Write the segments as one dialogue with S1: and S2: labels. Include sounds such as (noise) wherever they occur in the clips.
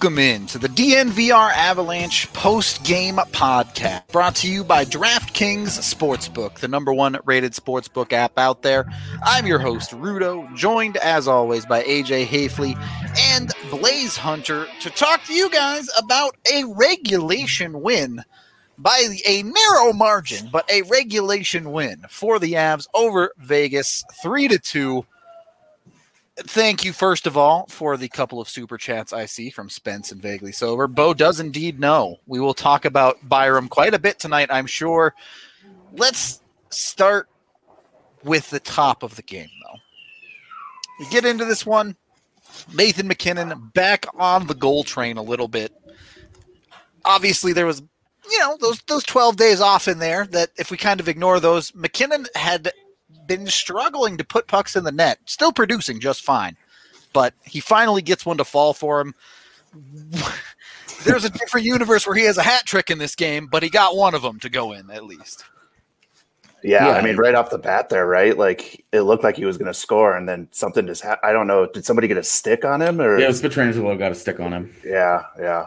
S1: Welcome in to the DNVR Avalanche post game podcast brought to you by DraftKings Sportsbook, the number one rated sportsbook app out there. I'm your host, Rudo, joined as always by AJ Haefele and Blaze Hunter to talk to you guys about a regulation win by a narrow margin, but a regulation win for the Avs over Vegas, 3 to 2 thank you first of all for the couple of super chats I see from Spence and Vaguely Sober. Bo does indeed know. We will talk about Byram quite a bit tonight, I'm sure. Let's start with the top of the game, though. We get into this one. Nathan MacKinnon back on the goal train a little bit. Obviously, there was, you know, those those 12 days off in there that if we kind of ignore those, MacKinnon had been struggling to put pucks in the net, still producing just fine. But he finally gets one to fall for him. (laughs) There's a different universe where he has a hat trick in this game, but he got one of them to go in at least.
S2: Yeah, yeah. I mean, right off the bat there, right? Like it looked like he was going to score, and then something just ha- I don't know. Did somebody get a stick on him? Or
S3: yeah, it was Pietrangelo got a stick on him.
S2: Yeah, yeah.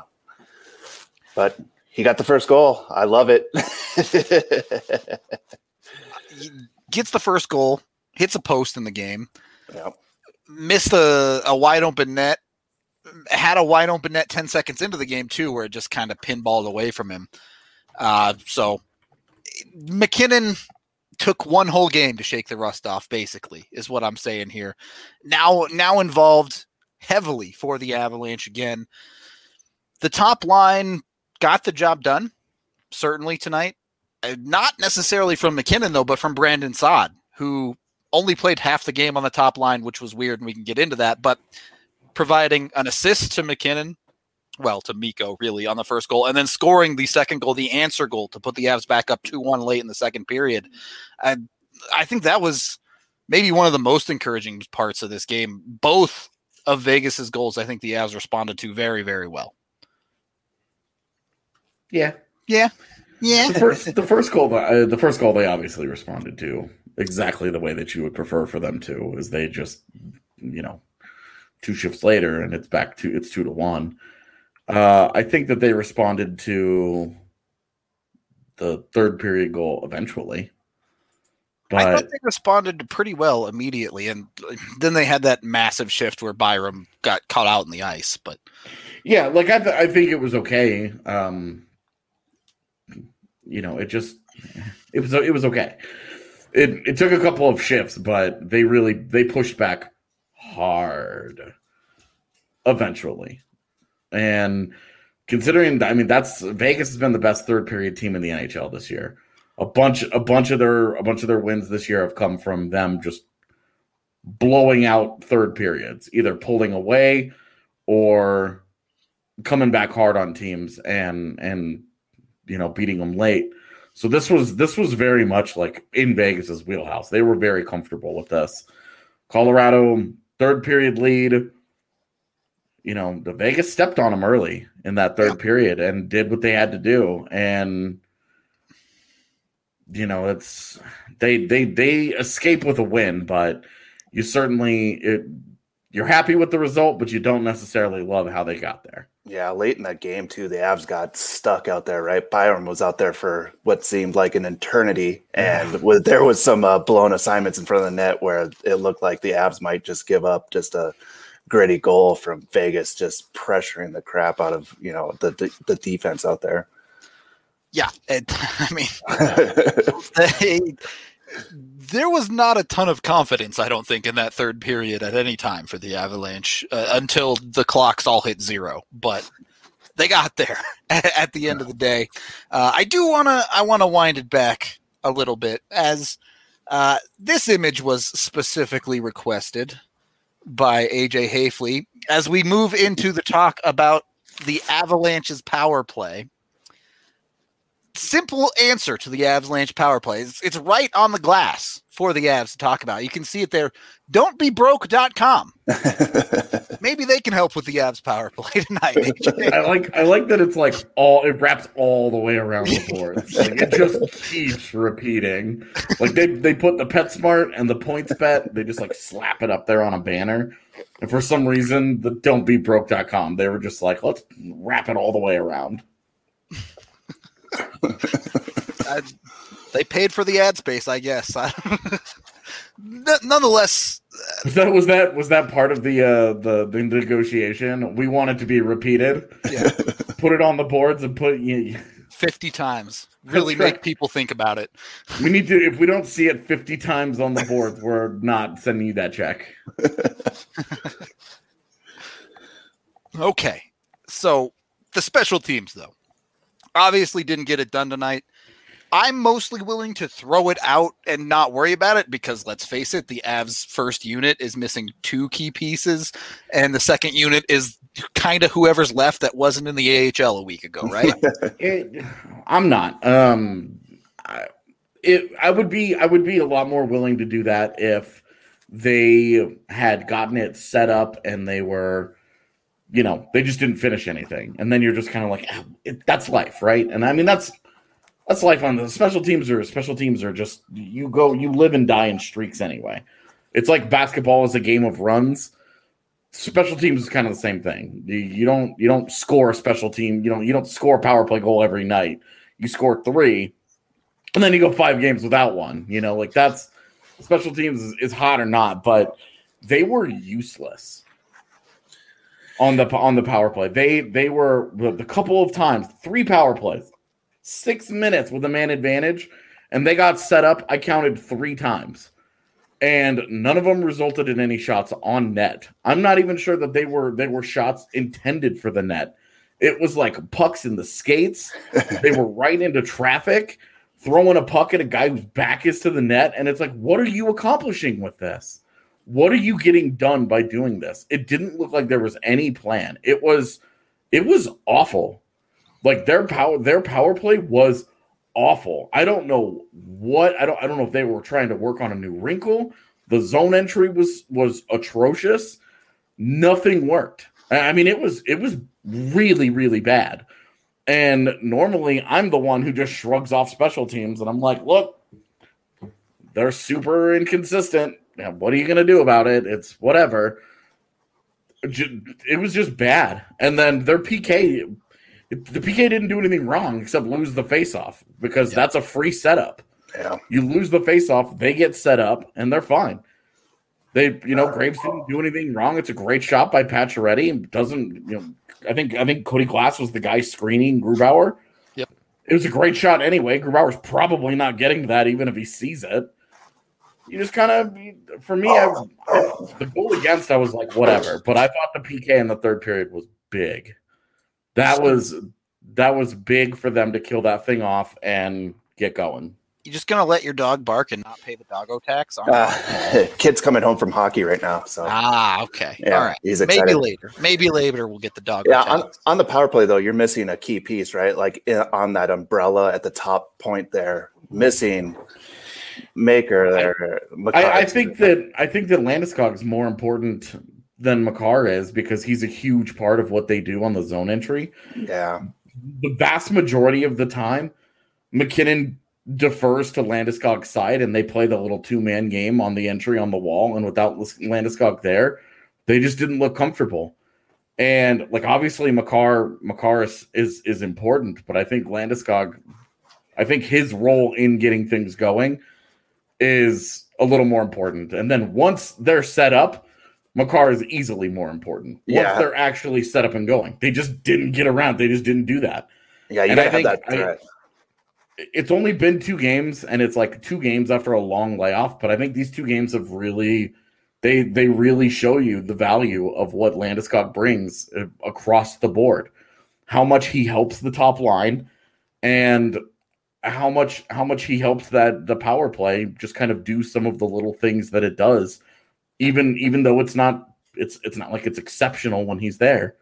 S2: But he got the first goal. I love it. (laughs)
S1: gets the first goal, hits a post in the game, yep. missed a, a wide open net, had a wide open net 10 seconds into the game, too, where it just kind of pinballed away from him. Uh, so MacKinnon took one whole game to shake the rust off, basically, is what I'm saying here. Now, now involved heavily for the Avalanche again. The top line got the job done, certainly tonight. Uh, not necessarily from MacKinnon though, but from Brandon Saad, who only played half the game on the top line, which was weird, and we can get into that. But providing an assist to MacKinnon, well, to Mikko really on the first goal, and then scoring the second goal, the answer goal to put the Avs back up two one late in the second period. And I think that was maybe one of the most encouraging parts of this game. Both of Vegas's goals, I think the Avs responded to very, very well.
S3: Yeah,
S1: yeah, yeah.
S3: The first, the first goal, uh, the first goal, they obviously responded to exactly the way that you would prefer for them to. Is they just, you know, two shifts later, and it's back to it's two to one. Uh, I think that they responded to the third period goal eventually.
S1: But I thought they responded pretty well immediately, and then they had that massive shift where Byram got caught out in the ice. But
S3: yeah, like I, th- I think it was okay. Um, you know, it just it was it was okay. It it took a couple of shifts, but they really they pushed back hard eventually. And considering I mean that's Vegas has been the best third period team in the NHL this year. A bunch a bunch of their a bunch of their wins this year have come from them just blowing out third periods, either pulling away or coming back hard on teams and and you know beating them late. So this was this was very much like in Vegas's wheelhouse. They were very comfortable with this. Colorado third period lead. You know, the Vegas stepped on them early in that third yeah. period and did what they had to do. And you know, it's they they they escape with a win, but you certainly it, you're happy with the result, but you don't necessarily love how they got there.
S2: Yeah, late in that game too, the Avs got stuck out there. Right, Byram was out there for what seemed like an eternity, and with, there was some uh, blown assignments in front of the net where it looked like the Avs might just give up just a gritty goal from Vegas, just pressuring the crap out of you know the the, the defense out there.
S1: Yeah, it, (laughs) I mean, (laughs) (laughs) they there was not a ton of confidence, I don't think, in that third period at any time for the Avalanche uh, until the clocks all hit zero. But they got there (laughs) at the end of the day. Uh, I do want to I want to wind it back a little bit as uh, this image was specifically requested by AJ Haefele as we move into the talk about the Avalanche's power play simple answer to the Avalanche power play. It's, it's right on the glass for the Avs to talk about. You can see it there. Don't be Don'tbebroke.com. (laughs) Maybe they can help with the Avs power play tonight. (laughs)
S3: I like I like that it's like all it wraps all the way around the board. Like it just keeps repeating. Like they they put the PetSmart and the PointsBet, they just like slap it up there on a banner. And for some reason, the don't be don'tbebroke.com, they were just like, let's wrap it all the way around.
S1: I, they paid for the ad space, I guess. (laughs) Nonetheless,
S3: was that was that was that part of the uh the, the negotiation? We want it to be repeated.
S1: Yeah. (laughs)
S3: put it on the boards and put you
S1: 50 times. Really
S3: That's right.
S1: make people think about it.
S3: we need to if we don't see it 50 times on the boards, we're not sending you that check. (laughs)
S1: Okay. So the special teams, though, obviously didn't get it done tonight. I'm mostly willing to throw it out and not worry about it because let's face it, the Avs first unit is missing two key pieces, and the second unit is kind of whoever's left that wasn't in the AHL a week ago, right? (laughs)
S3: It, I'm not. Um, I, it. I would be. I would be a lot more willing to do that if they had gotten it set up and they were, you know, they just didn't finish anything, and then you're just kind of like, ah, it, that's life, right? And I mean, that's that's life on the special teams. Are special teams are just you go, you live and die in streaks anyway. It's like basketball is a game of runs special teams is kind of the same thing. You, you don't you don't score a special team. You don't you don't score a power play goal every night. You score three, and then you go five games without one. You know, like that's special teams is, is hot or not, but they were useless on the on the power play. They they were the couple of times three power plays, six minutes with a man advantage, and they got set up. I counted three times and none of them resulted in any shots on net. I'm not even sure that they were they were shots intended for the net. It was like pucks in the skates. (laughs) they were right into traffic, throwing a puck at a guy whose back is to the net, and it's like, what are you accomplishing with this? What are you getting done by doing this? It didn't look like there was any plan. It was it was awful. Like their power their power play was awful. I don't know what I don't I don't know if they were trying to work on a new wrinkle. The zone entry was was atrocious. Nothing worked. I mean it was it was really really bad. And normally I'm the one who just shrugs off special teams and I'm like, "Look, they're super inconsistent. Yeah, what are you going to do about it? It's whatever." It was just bad. And then their PK the PK didn't do anything wrong except lose the face-off because that's a free setup.
S2: Yeah.
S3: You lose the face-off, they get set up, and they're fine. They, you know, Graves didn't do anything wrong. It's a great shot by Pacioretty, doesn't, you know, I think I think Cody Glass was the guy screening Grubauer.
S1: Yep.
S3: It was a great shot anyway. Grubauer's probably not getting to that even if he sees it. You just kind of, for me, I, the goal against, I was like, whatever. But I thought the PK in the third period was big. That was that was big for them to kill that thing off and get going.
S1: You're just gonna let your dog bark and not pay the doggo tax? aren't?
S2: Uh, (laughs) kid's coming home from hockey right now, so
S1: ah, okay.
S2: yeah,
S1: All right.
S2: he's
S1: Maybe
S2: excited.
S1: later. Maybe later we'll get the dog.
S2: Yeah, on, on the power play though, you're missing a key piece, right? Like in, on that umbrella at the top point there, missing Makar there.
S3: I, I think that I think that Landeskog is more important than Makar is because he's a huge part of what they do on the zone entry.
S2: yeah,
S3: The vast majority of the time, MacKinnon defers to Landeskog's side and they play the little two man game on the entry on the wall. And without Landeskog there, they just didn't look comfortable. And like obviously Makar Makar is, is is important, but I think Landeskog, I think his role in getting things going is a little more important. And then once they're set up, Makar is easily more important. Once
S2: Yeah.
S3: they're actually set up and going, they just didn't get around. They just didn't do that.
S2: yeah, you
S3: And I think
S2: that
S3: I- It's only been two games, and it's like two games after a long layoff. But I think these two games have really they they really show you the value of what Landeskog brings uh, across the board. How much he helps the top line, and how much how much he helps that the power play just kind of do some of the little things that it does, even even though it's not it's it's not like it's exceptional when he's there.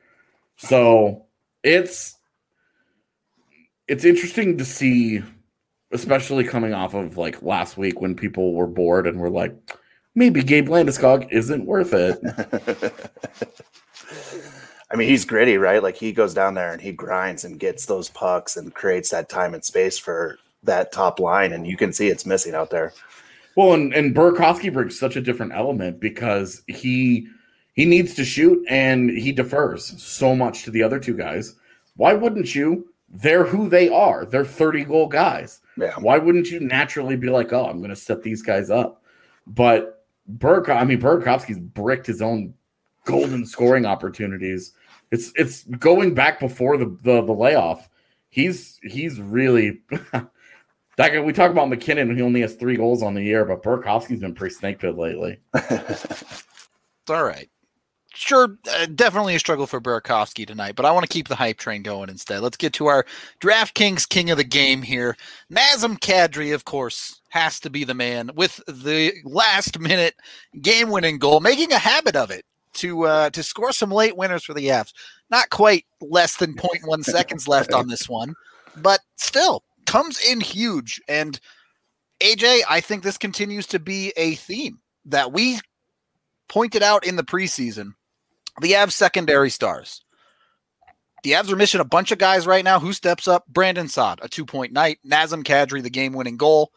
S3: So it's it's interesting to see, especially coming off of like last week when people were bored and were like, maybe Gabe Landeskog isn't worth it. (laughs)
S2: I mean, he's gritty, right? Like he goes down there and he grinds and gets those pucks and creates that time and space for that top line, and you can see it's missing out there.
S3: Well, and, and Burakovsky brings such a different element because he he needs to shoot and he defers so much to the other two guys. Why wouldn't you? They're who they are. They're 30 goal guys.
S2: Yeah.
S3: Why wouldn't you naturally be like, oh, I'm going to set these guys up? But Burke, I mean, Burakovsky's bricked his own golden scoring opportunities. It's it's going back before the the, the layoff. He's he's really (laughs) that guy. We talk about MacKinnon. He only has three goals on the year, but Burakovsky's been pretty snake pit lately. (laughs)
S1: All right. Sure, uh, definitely a struggle for Burakovsky tonight, but I want to keep the hype train going instead. Let's get to our DraftKings king of the game here. Nazem Kadri, of course, has to be the man with the last minute game winning goal, making a habit of it to uh, to score some late winners for the Avs. Not quite less than (laughs) 0.1 seconds left on this one, but still comes in huge. And AJ, I think this continues to be a theme that we pointed out in the preseason. The Avs secondary stars. The Avs are missing a bunch of guys right now. Who steps up? Brandon Saad, a two point night. Nazem Kadri, the game winning goal.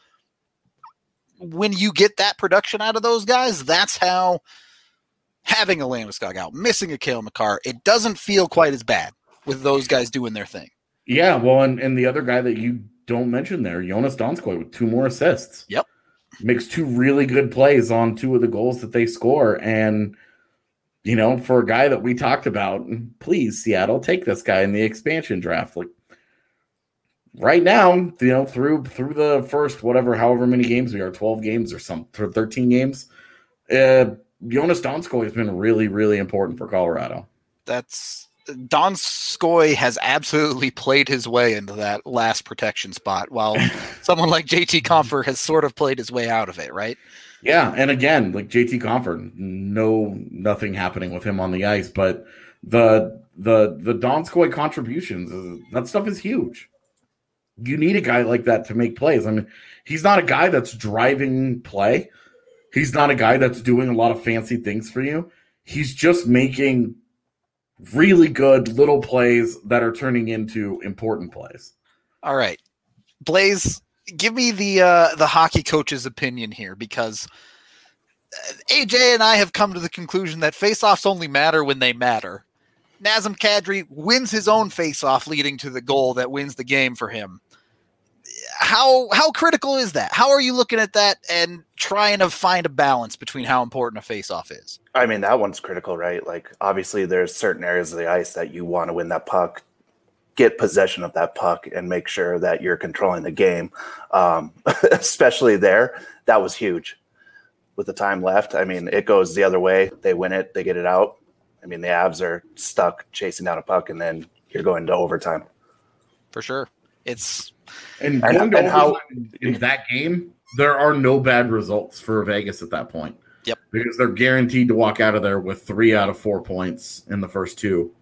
S1: When you get that production out of those guys, that's how having a Landeskog out, missing a Cale Makar, it doesn't feel quite as bad with those guys doing their thing.
S3: Yeah, well, and, and the other guy that you don't mention there, Joonas Donskoi, with two more assists.
S1: Yep.
S3: Makes two really good plays on two of the goals that they score. And, you know, for a guy that we talked about, please, Seattle, take this guy in the expansion draft. Like right now, you know, through through the first whatever, however many games we are, 12 games or some 13 games, uh, Joonas Donskoi has been really, really important for Colorado.
S1: That's Donskoi has absolutely played his way into that last protection spot, while (laughs) someone like JT Compher has sort of played his way out of it, right?
S3: Yeah, and again, like JT Compher, no nothing happening with him on the ice, but the the the Donskoi contributions, that stuff is huge. You need a guy like that to make plays. I mean, he's not a guy that's driving play. He's not a guy that's doing a lot of fancy things for you. He's just making really good little plays that are turning into important plays.
S1: All right. Blaze, give me the uh, the hockey coach's opinion here because uh, AJ and I have come to the conclusion that faceoffs only matter when they matter. Nazem Kadri wins his own faceoff, leading to the goal that wins the game for him. How how critical is that? How are you looking at that and trying to find a balance between how important a faceoff is?
S2: I mean, that one's critical, right? Like, obviously, there's certain areas of the ice that you want to win that puck, get possession of that puck, and make sure that you're controlling the game. Um, (laughs) especially there, that was huge. With the time left, I mean, it goes the other way. They win it, they get it out. I mean, the Avs are stuck chasing down a puck, and then you're going to overtime.
S1: For sure, it's
S3: and, and, and how in that game, there are no bad results for Vegas at that point.
S1: Yep.
S3: Because they're guaranteed to walk out of there with three out of four points in the first two.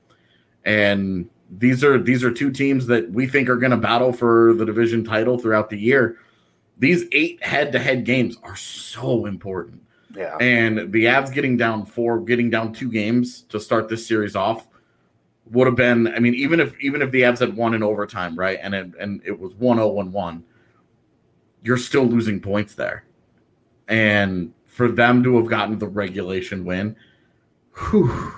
S3: And these are these are two teams that we think are going to battle for the division title throughout the year. These eight head-to-head games are so important.
S2: Yeah.
S3: And the Avs getting down four, getting down two games to start this series off would have been I mean even if even if the Avs had won in overtime, right? And it and it was 1-0-1-1, you're still losing points there. And for them to have gotten the regulation win, whew,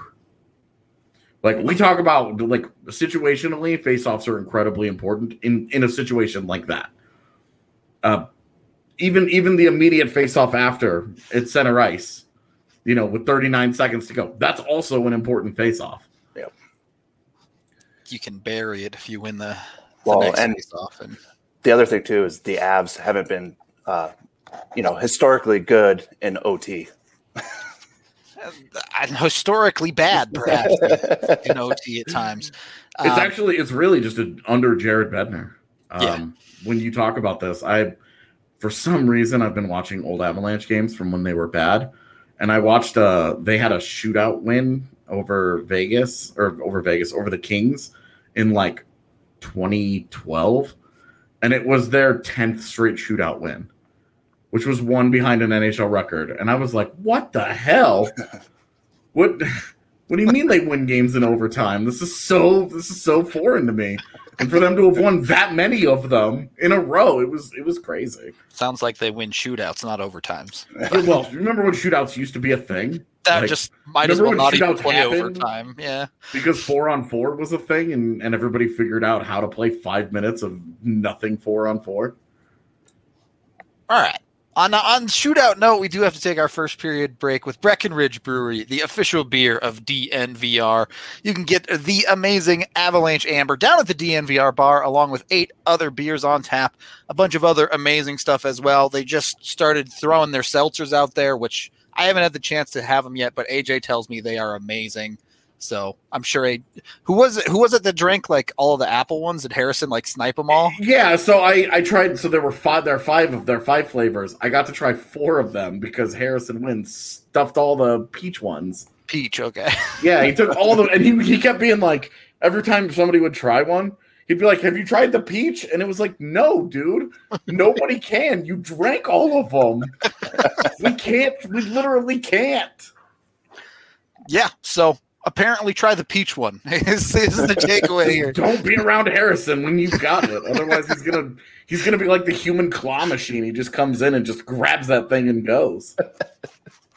S3: like we talk about like situationally, faceoffs are incredibly important in in a situation like that. Uh, even even the immediate faceoff after it's center ice, you know, with 39 seconds to go, that's also an important faceoff.
S2: Yep.
S1: You can bury it if you win the, the
S2: well,
S1: next
S2: and
S1: faceoff. And
S2: the other thing too is the Avs haven't been, uh, you know, historically good in OT.
S1: uh, (laughs) historically bad, perhaps in OT at times.
S3: It's
S1: Um,
S3: actually it's really just a, under Jared Bednar. Um,
S1: Yeah.
S3: When you talk about this, I for some reason I've been watching old Avalanche games from when they were bad, and I watched uh they had a shootout win over Vegas or over Vegas over the Kings in like 2012, and it was their 10th straight shootout win, which was one behind an NHL record. And I was like, what the hell? (laughs) what what do you mean they win games in overtime? This is so this is so foreign to me. And for them to have won that many of them in a row, it was it was crazy.
S1: Sounds like they win shootouts, not overtimes.
S3: Well, remember when shootouts used to be a thing?
S1: That
S3: Like,
S1: just might as well not even play
S3: happened?
S1: overtime. Yeah.
S3: because four on four was a thing and, and everybody figured out how to play five minutes of nothing four on four.
S1: All right. On on shootout note, we do have to take our first period break with Breckenridge Brewery, the official beer of DNVR. You can get the amazing Avalanche Amber down at the DNVR bar, along with eight other beers on tap, a bunch of other amazing stuff as well. They just started throwing their seltzers out there, which I haven't had the chance to have them yet, but AJ tells me they are amazing. So I'm sure a who was it? Who was it that drank like all of the apple ones? Did Harrison like snipe them all?
S3: Yeah, so I I tried. So there were five. There are five of there are five flavors. I got to try four of them because Harrison Wind stuffed all the peach ones.
S1: Peach, okay. (laughs)
S3: Yeah, he took all the and he he kept being like every time somebody would try one. He'd be like, "Have you tried the peach?" And it was like, "No, dude, nobody (laughs) can. You drank all of them. (laughs) we can't. We literally can't."
S1: Yeah, so apparently try the peach one. (laughs) is, is the takeaway here. (laughs)
S3: Don't be around Harrison when you've got it. Otherwise, he's gonna he's gonna be like the human claw machine. He just comes in and just grabs that thing and goes.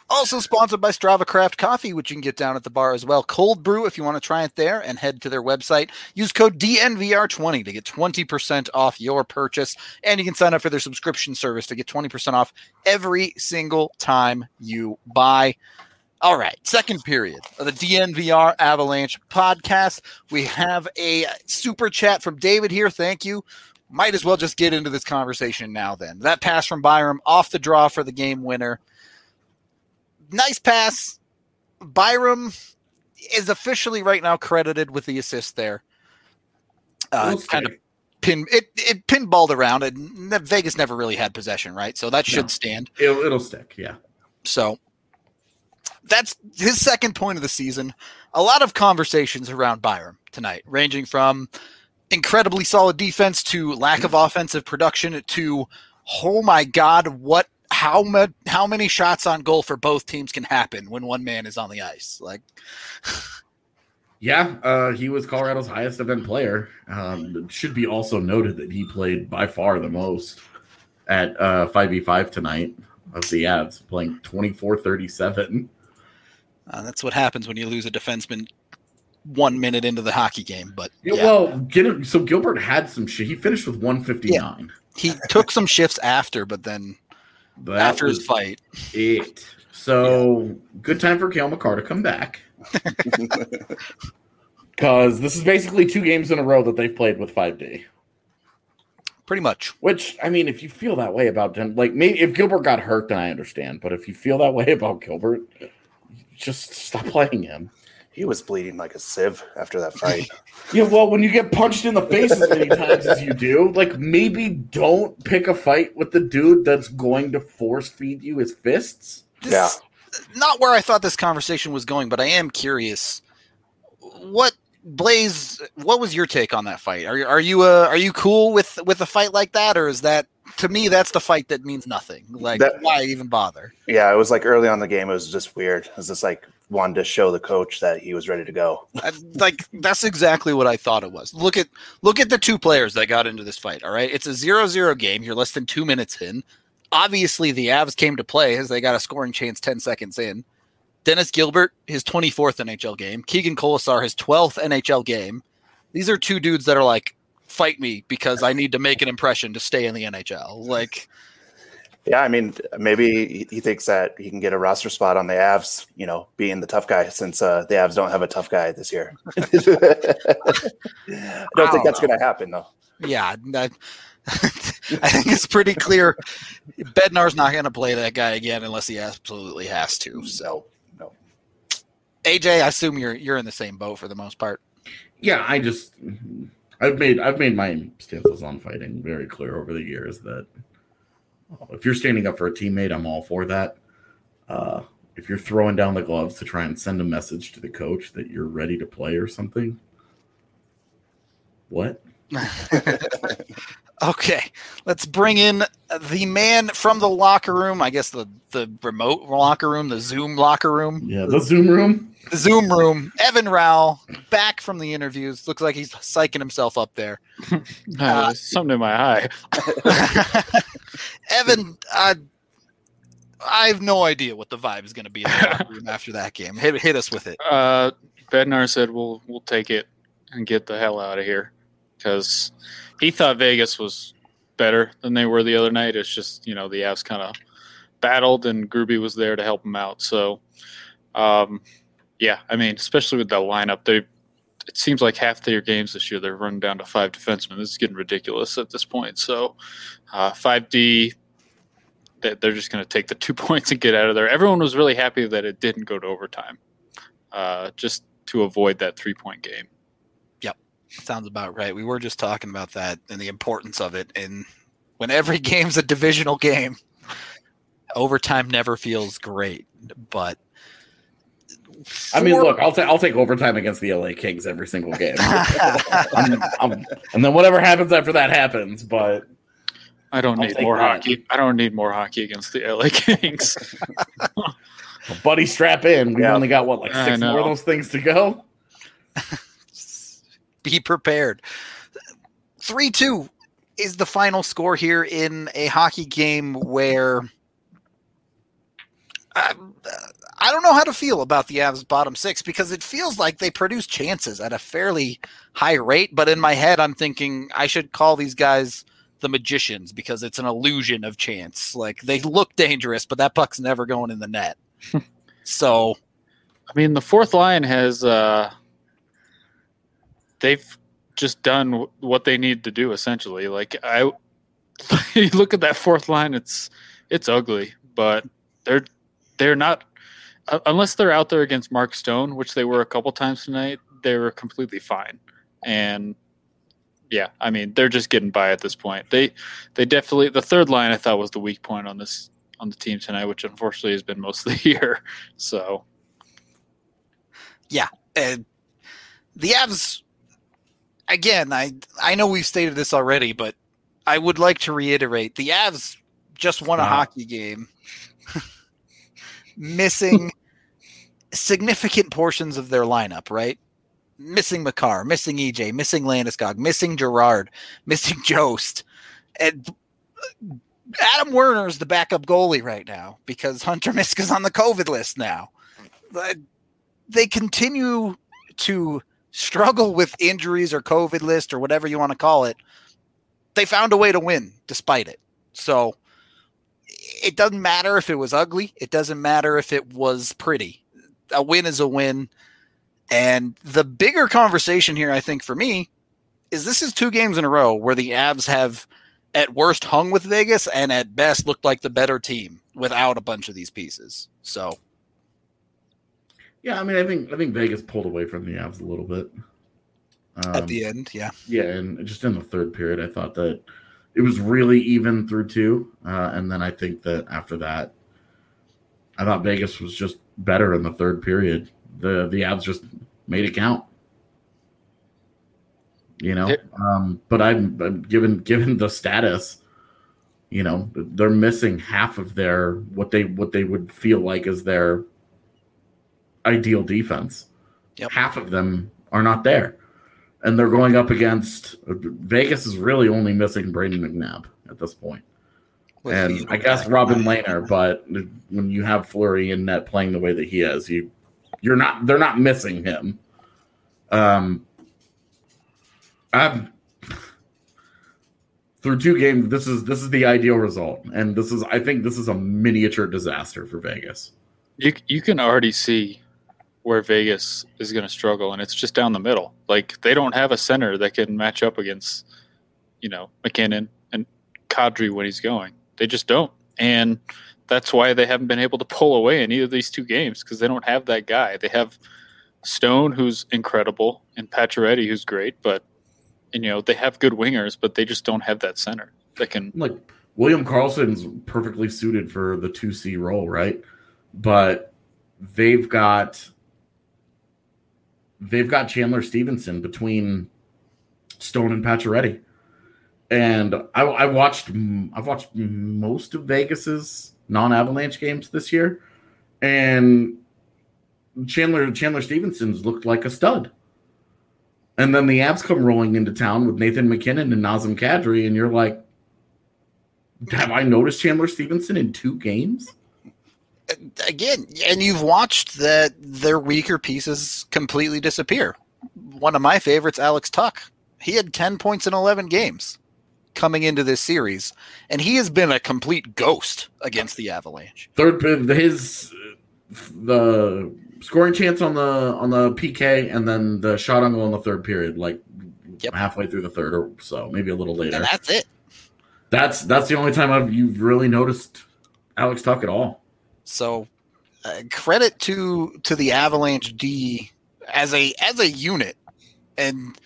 S1: Also sponsored by Strava Craft Coffee, which you can get down at the bar as well. Cold brew if you want to try it there and head to their website. Use code DNVR20 to get 20% off your purchase. And you can sign up for their subscription service to get 20% off every single time you buy. All right, second period of the DNVR Avalanche podcast. We have a super chat from David here. Thank you. Might as well just get into this conversation now, then. That pass from Byram off the draw for the game winner. Nice pass. Byram is officially right now credited with the assist there. Uh, kind of pin it, it pinballed around and Vegas never really had possession, right? So that should
S3: No.
S1: stand.
S3: It'll, it'll stick. Yeah.
S1: So that's his second point of the season. A lot of conversations around Byram tonight, ranging from incredibly solid defense to lack of offensive production to oh my god, what how ma- how many shots on goal for both teams can happen when one man is on the ice? Like (laughs)
S3: Yeah, uh, he was Colorado's highest event player. Um, it should be also noted that he played by far the most at uh, 5v5 tonight of the Avs, playing 24 37.
S1: Uh, that's what happens when you lose a defenseman one minute into the hockey game. But
S3: Yeah,
S1: yeah.
S3: Well, get him, so Gilbert had some shit. He finished with 159.
S1: he took some shifts after, but then
S3: That
S1: after his fight,
S3: it. So good time for Cale Makar to come back. (laughs) Because this is basically two games in a row that they've played with 5D.
S1: pretty much.
S3: Which I mean, if you feel that way about them, like maybe if Gilbert got hurt, then I understand. But if you feel that way about Gilbert, just stop playing him.
S2: He was bleeding like a sieve after that fight. (laughs)
S3: Yeah, well, when you get punched in the face as many times as you do, like maybe don't pick a fight with the dude that's going to force feed you his fists.
S1: This,
S2: Yeah.
S1: Not where I thought this conversation was going, but I am curious. What Blaze? What was your take on that fight? Are you are you uh, are you cool with with a fight like that, or is that to me that's the fight that means nothing? Like
S2: That-
S1: why even bother?
S2: yeah, it was like early on in the game. It was just weird. It was just like wanted to show the coach that he was ready to go. (laughs)
S1: I, like that's exactly what I thought it was. Look at look at the two players that got into this fight. All right, it's a 0-0 game. You're less than two minutes in. Obviously, the Avs came to play as they got a scoring chance ten seconds in. Dennis Gilbert, his 24th NHL game. Keegan Kolesar, his 12th NHL game. These are two dudes that are like, fight me because I need to make an impression to stay in the NHL. Like,
S2: Yeah, I mean, maybe he- he thinks that he can get a roster spot on the Avs, you know, being the tough guy since uh, the Avs don't have a tough guy this year. (laughs) I don't think that's going to happen, though.
S1: yeah, that, (laughs) I think it's pretty clear. Bednar's not going to play that guy again unless he absolutely has to. So.
S2: No, no.
S1: AJ, I assume you're you're in the same boat for the most part.
S3: Yeah, I just I've made I've made my stances on fighting very clear over the years that uh, if you're standing up for a teammate, I'm all for that. Uh, if you're throwing down the gloves to try and send a message to the coach that you're ready to play or something, what? (laughs) (laughs)
S1: okay, let's bring in the man from the locker room. I guess the the remote locker room, the Zoom locker room.
S3: Yeah, the Zoom room.
S1: The Zoom room. Evan Rawal back from the interviews. Looks like he's psyching himself up there. (laughs)
S4: Uh, something in my eye. (laughs)
S1: Evan, uh, I have no idea what the vibe is going to be in the locker room after that game. Hit, hit us with it.
S4: Uh, Bednar said we'll we'll take it and get the hell out of here because he thought Vegas was better than they were the other night. It's just you know the Avs kind of battled and Gruby was there to help him out. So, um, yeah, I mean, especially with that lineup, they it seems like half their games this year they're running down to five defensemen. This is getting ridiculous at this point. So, uh, five D. They're just going to take the (laughs) two points and get out of there. Everyone was really happy that it didn't go to overtime, uh, just to avoid that three point game.
S1: Sounds about right. We were just talking about that and the importance of it. And when every (laughs) game's a divisional game, overtime never feels great. But
S3: I mean, look, I'll, ta- I'll take overtime against the LA Kings every single game. (laughs) I'm- I'm- and then whatever happens after that happens. But
S4: I don't
S3: I'll
S4: need more
S3: that.
S4: hockey. I don't need more hockey against the LA Kings. (laughs)
S3: buddy, strap in. We've
S2: Yeah.
S3: only got what, like six more of those things to go.
S1: Be prepared. 3 2 is the final score here in a hockey game where I, I don't know how to feel about the Avs bottom six because it feels like they produce chances at a fairly high rate. But in my head, I'm thinking I should call these guys the magicians because it's an illusion of chance. Like they look dangerous, but that puck's never going in the net. (laughs) so
S4: I mean, the fourth line has uh, they've just done what they need to do essentially. Like I, (laughs) you look at that fourth line, it's it's ugly, but they're they're not uh, unless they're out there against Mark Stone, which they were a couple times tonight. They were completely fine, and yeah, I mean they're just getting by at this point. They they definitely the third line I thought was the weak point on this on the team tonight, which unfortunately has been most of the year. So
S1: and the Avs again, I I know we've stated this already, but I would like to reiterate the Avs just won a
S3: uh-huh.
S1: hockey game (laughs) missing significant portions of their lineup, right? Missing Makar, missing EJ, missing Landeskog, missing Girard, (laughs) missing Jost. And Adam Werner is the backup goalie right now because Hunter Miska's on the COVID list now. But they continue to struggle with injuries or COVID list or whatever you want to call it. They found a way to win despite it. So it doesn't matter if it was ugly. It doesn't matter if it was pretty. A win is a win. And the bigger conversation here, I think, for me, is this is two games in a row where the Avs have at worst hung with Vegas and at best looked like the better team without a bunch of these pieces. So
S3: Yeah, I mean, I think I think Vegas pulled away from the Avs a little bit. Um,
S1: at the end, yeah.
S3: Yeah, and just in the third period, I thought that it was really even through two, uh, and then I think that after that, I thought Vegas was just better in the third period. The the Avs just made it count. You know,
S4: Yeah.
S3: um, but I'm, I'm given given the status, you know, they're missing half of their what they what they would feel like is their ideal defense.
S1: Yep.
S3: Half of them are not there and they're going up against Vegas is really only missing Brayden McNabb at this point. and I guess Robin Lehner, but when you have Fleury in net playing the way that he is, you you're not they're not missing him. Um I'm through two games, this is this is the ideal result. And this is I think this is a miniature disaster for Vegas.
S4: you you can already see where Vegas is going to struggle, and it's just down the middle. Like they don't have a center that can match up against, you know, MacKinnon and Kadri when he's going. They just don't, and that's why they haven't been able to pull away in either of these two games because they don't have that guy. They have Stone, who's incredible, and Pacioretty, who's great, but and, you know they have good wingers, but they just don't have that center that can.
S3: like William Karlsson's perfectly suited for the 2C role, right? But they've got they've got Chandler Stephenson between Stone and Pacioretty. And I, I watched I've watched most of Vegas's non-Avalanche games this year, and Chandler Chandler Stephenson's looked like a stud. And then the Abs come rolling into town with Nathan MacKinnon and Nazem Kadri, and you're like, have I noticed Chandler Stevenson in two games?
S1: Again, and you've watched that their weaker pieces completely disappear. One of my favorites, Alex Tuch, He had 10 points in 11 games coming into this series, and he has been a complete ghost against the Avalanche.
S3: Third, his the scoring chance on the on the PK, and then the shot on goal in the third period, like yep. halfway through the third or so, maybe a little later.
S1: And that's it.
S3: That's that's the only time I've you've really noticed Alex Tuch at all.
S1: So, uh, credit to to the Avalanche D as a as a unit, and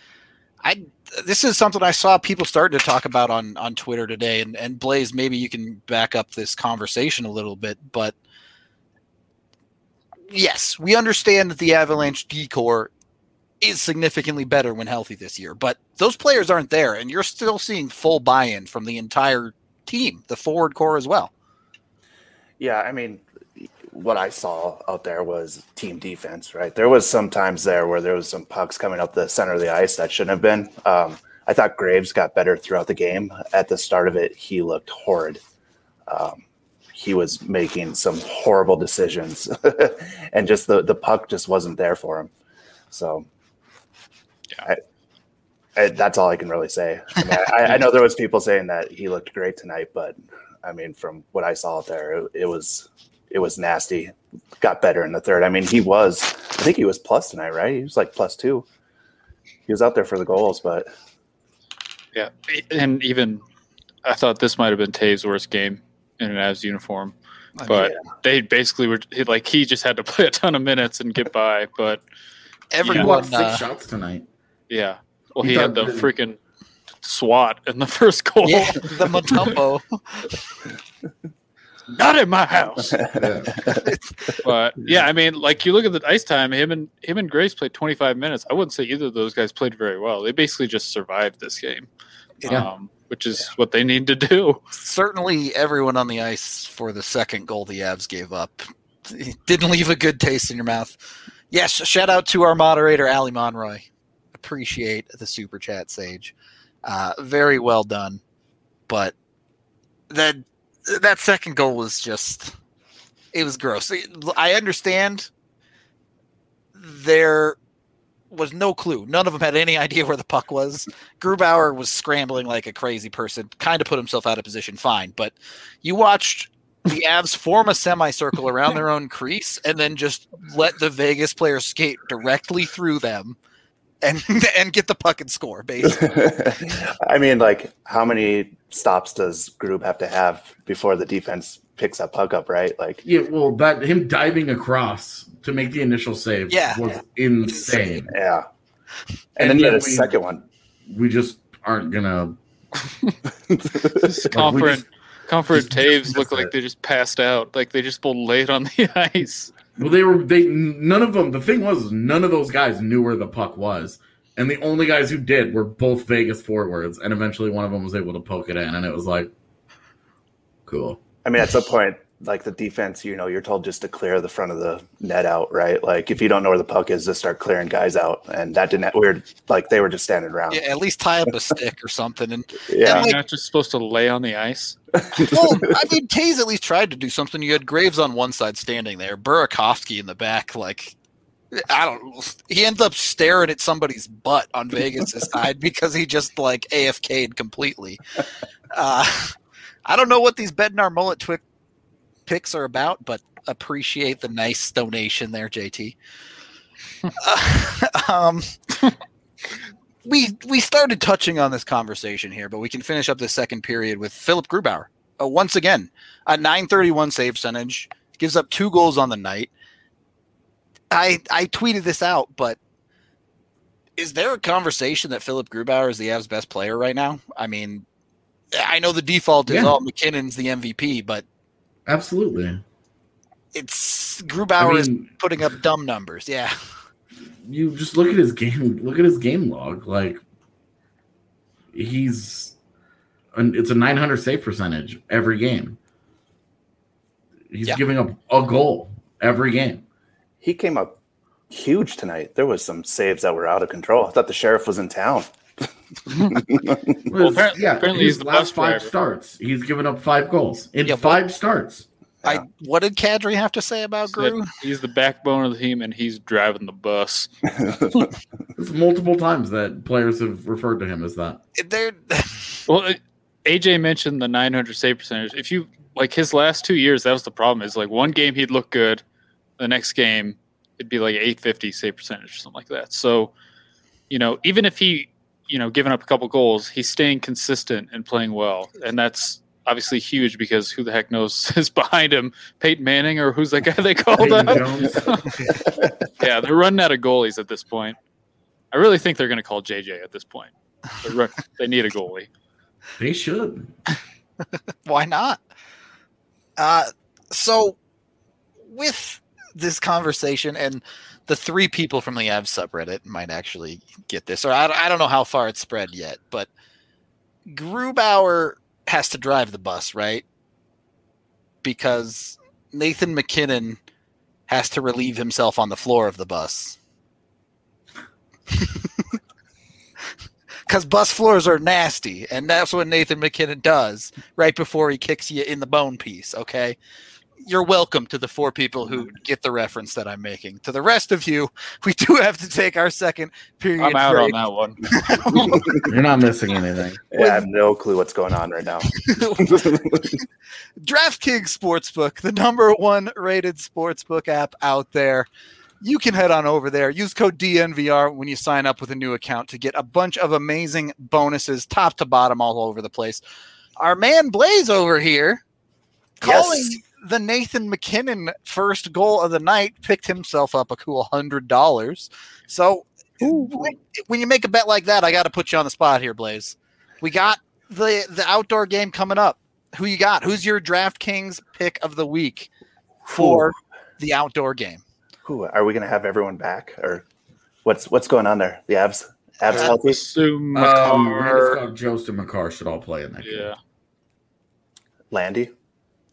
S1: I this is something I saw people starting to talk about on on Twitter today, and and Blaze, maybe you can back up this conversation a little bit, but yes, we understand that the Avalanche decor is significantly better when healthy this year, but those players aren't there, and you're still seeing full buy-in from the entire team, the forward core as well.
S2: Yeah, I mean, what I saw out there was team defense, right? There was some times there where there was some pucks coming up the center of the ice that shouldn't have been. Um, I thought Graves got better throughout the game. At the start of it, he looked horrid. Um, he was making some horrible decisions, (laughs) and just the the puck just wasn't there for him. So, yeah. I, I, that's all I can really say. I, mean, I, know there was people saying that he looked great tonight, but I mean, from what I saw out there, it, it was it was nasty. Got better in the third. I mean, he was. I think he was plus tonight, right? He was like plus two. He was out there for the goals, but
S4: yeah, and even I thought this might have been Toews' worst game in an Avs uniform, but yeah. they basically were like he just had to (laughs) play a ton of minutes and get by. But
S3: everyone yeah. six uh, shots tonight.
S4: Yeah, well, he, he had the freaking SWAT in the (laughs) first goal.
S1: Yeah, the Mutombo. (laughs)
S4: not in my house. (laughs) but yeah, I mean, like you look at the ice time, him and him and Grace played 25 minutes. I wouldn't say either of those guys played very well. They basically just survived this game, yeah. um, which is yeah. what they need to do.
S1: Certainly, everyone on the ice for the second goal the Avs gave up didn't leave a good taste in your mouth. Yes, shout out to our moderator Ali Monroy. Appreciate the super chat, Sage. Uh, very well done, but that that second goal was just it was gross. I understand there was no clue. None of them had any (laughs) idea where the puck was. Grubauer was scrambling like a crazy person, kind of put himself out of position, fine. But you watched the (laughs) Avs form a semicircle around their own crease and then just let the Vegas players skate directly through them and (laughs) and get the puck and score basically.
S2: I mean, like how many stops does Grub have to have before the defense picks that puck up, right? Like
S3: Yeah, well that him diving across to make the initial save
S1: yeah.
S3: was insane.
S2: Yeah. And, and then you had a we, second one.
S3: We just aren't gonna
S4: Compher Compher Toews look like they just passed out. Like they just both laid on the (laughs) ice.
S3: Well, they were they none of them. The thing was, none of those guys knew where the puck was, and the only guys who did were both Vegas forwards. And eventually, one of them was able to poke it in, and it was like, cool.
S2: I mean, at some point, like the defense, you know, you're told just to clear the front of the net out, right? Like if you don't know where the puck is, just start clearing guys out. And that didn't weird. Like they were just standing around.
S1: Yeah, at least tie up a stick or something. And
S2: yeah,
S4: and like, not just supposed to lay on the ice.
S1: well, I mean, Toews at least tried to do something. You had Graves on one side standing there, Burakovsky in the back, like I don't. He ends up staring at somebody's butt on Vegas' (laughs) side because he just like AFK'd completely. Uh, I don't know what these Bednar mullet twi- picks are about, but appreciate the nice donation there, JT. (laughs) uh, (laughs) um, we we started touching on this conversation here, but we can finish up the second period with Philip Grubauer. Uh, once again, a 931 save percentage, gives up two goals on the night. I I tweeted this out, but is there a conversation that Philipp Grubauer is the Avs best player right now? I mean, I know the default is yeah. all MacKinnon's the MVP, but
S3: absolutely,
S1: it's Grubauer I mean, is putting up dumb numbers. Yeah,
S3: you just look at his game. Look at his game log. Like he's an, it's a 900 save percentage every game. He's
S1: Yeah.
S3: giving up a goal every game.
S2: He came up huge tonight. There was some saves that were out of control. I thought the sheriff was in town. (laughs)
S3: Well,
S4: apparently- apparently
S3: his
S4: he's the
S3: last five
S4: driver.
S3: starts. He's given up five goals in
S1: Yeah,
S3: five starts.
S1: I what did Kadri have to say about
S4: Said
S1: Gru?
S4: He's the backbone of the team, and he's driving the bus. (laughs)
S3: It's multiple times that players have referred to him as that.
S1: They're (laughs)
S4: Well, AJ mentioned the 900 save percentage. If you like his last two years, that was the problem. Is like one game he'd look good, the next game it'd be like 850 save percentage or something like that. So, you know, even if he, you know, giving up a couple goals, he's staying consistent and playing well, and that's obviously huge because who the heck knows (laughs) is behind him, Peyton Manning or who's that guy they called up? (laughs) (laughs) Yeah, they're running out of goalies at this point. I really think they're going to call JJ at this point. They're run- they need a goalie.
S3: They should.
S1: why not? Uh, so with this conversation and the three people from the Avs subreddit might actually get this, or I, I don't know how far it's spread yet, but Grubauer has to drive the bus, right? Because Nathan MacKinnon has to relieve himself on the floor of the bus. (laughs) Because bus floors are nasty, and that's what Nathan MacKinnon does right before he kicks you in the bone piece. Okay, you're welcome to the four people who mm-hmm. get the reference that I'm making. To the rest of you, (laughs) we do have to take our second period.
S4: I'm out on that one. (laughs)
S3: You're not missing anything.
S2: Yeah, I have no clue what's going on right now. (laughs)
S1: DraftKings Sportsbook, the number one rated sportsbook app out there. You can head on over there. Use code DNVR when you sign up with a new account to get a bunch of amazing bonuses, top to bottom, all over the place. Our man Blaze over here, calling
S2: Yes.
S1: The Nathan MacKinnon first goal of the night, picked himself up a cool hundred dollars. So when when you make a bet like that, I got to put you on the spot here, Blaze. We got the the outdoor game coming up. Who you got? Who's your DraftKings pick of the week for the outdoor game?
S2: Who are we going to have everyone back, or what's what's going on there? The abs, abs healthy.
S4: Assume
S3: Um,
S4: Makar-
S3: Landeskog, Jost, and Makar should all play in that game.
S4: yeah.
S2: Landy,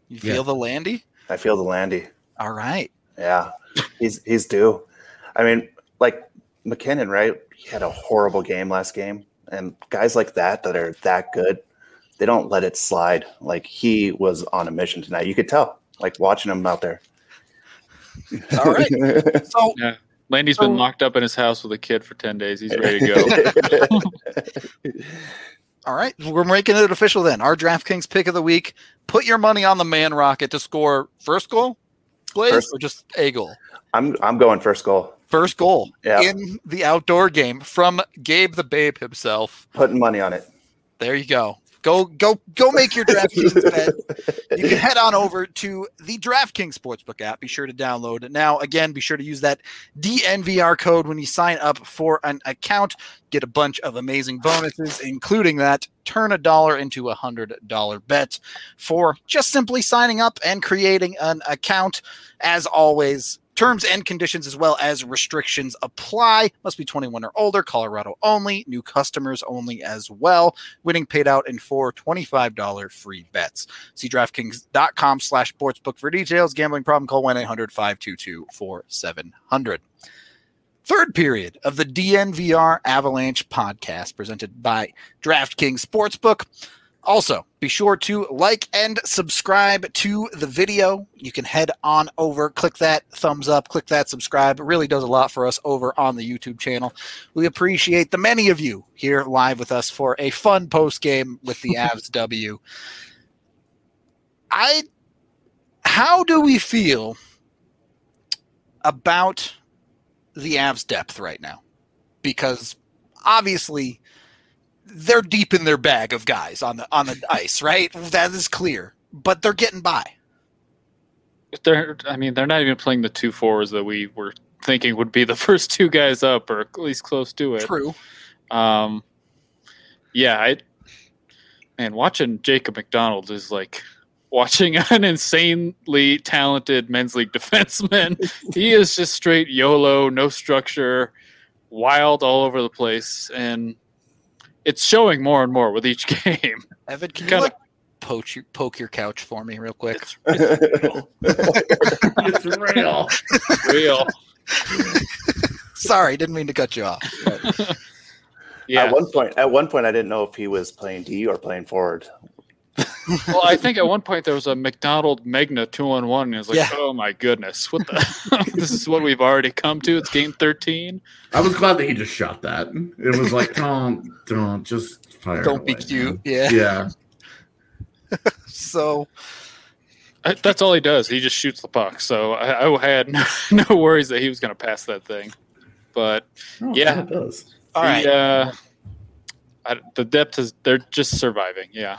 S1: You feel
S3: Yeah.
S1: the Landy?
S2: I feel the Landy.
S1: All right.
S2: Yeah, he's he's due. I mean, like MacKinnon, right? He had a horrible game last game, and guys like that that are that good, they don't let it slide. Like he was on a mission tonight. You could tell, like watching him out there.
S1: All right. (laughs) So
S4: Landy's
S1: So-
S4: been locked up in his house with a kid for 10 days. He's ready to go. (laughs) (laughs)
S1: All right, we're making it official then. Our DraftKings pick of the week. Put your money on the Man Rocket to score first goal, Blaze,
S2: First.
S1: or just a goal.
S2: I'm I'm going first goal.
S1: First goal
S2: Yeah.
S1: in the outdoor game from Gabe the Babe himself.
S2: Putting money on it.
S1: There you go. Go go go make your DraftKings (laughs) bet. You can head on over to the DraftKings Sportsbook app. Be sure to download it now. Again, be sure to use that DNVR code when you sign up for an account. Get a bunch of amazing bonuses, including that turn a dollar into a hundred dollar bet for just simply signing up and creating an account. As always, terms and conditions as well as restrictions apply. Must be 21 or older, Colorado only, new customers only as well. Winning paid out in four $25 free bets. See DraftKings.com slash sportsbook for details. Gambling problem, call 1 800 522 4700. Third period of the DNVR Avalanche podcast presented by DraftKings Sportsbook. Also, be sure to like and subscribe to the video. You can head on over, click that thumbs up, click that subscribe. It really does a lot for us over on the YouTube channel. We appreciate the many of you here live with us for a fun post game with the (laughs) Avs W. I how do we feel about the Avs depth right now? Because obviously they're deep in their bag of guys on the on the (laughs) ice, right? That is clear. But they're getting by.
S4: They're, I mean, they're not even playing the two forwards that we were thinking would be the (laughs) first two guys up, or at least close to it.
S1: True.
S4: Um, yeah, I man, watching Jacob MacDonald is like watching (laughs) an insanely talented men's league defenseman. he is just straight YOLO, no structure, wild all over the place, and it's showing more and more with each (laughs) game.
S1: Evan, can you
S4: Kinda-
S1: like poke your, poke your couch for me real quick?
S3: it's real.
S4: Real.
S1: Sorry, didn't mean to cut you off. (laughs)
S4: Yeah.
S2: At one point, at one point, I didn't know if he was playing D or playing forward.
S4: Well, I think at one point there was a MacDonald Megna two on one, and it was like,
S1: Yeah.
S4: oh my goodness, what the? (laughs) this is what we've already come to. It's game thirteen.
S3: I was glad that he just shot that. It was like, (laughs) don't, don't, just fire.
S1: Don't be cute.
S3: man.
S1: Yeah.
S3: Yeah. (laughs)
S1: So
S4: I- That's all he does. He just shoots the puck. So I, I had no, no worries that he was going to pass that thing. But
S3: No,
S4: Yeah.
S3: it does.
S1: all right.
S4: the, uh, I, the depth is they're just surviving. Yeah.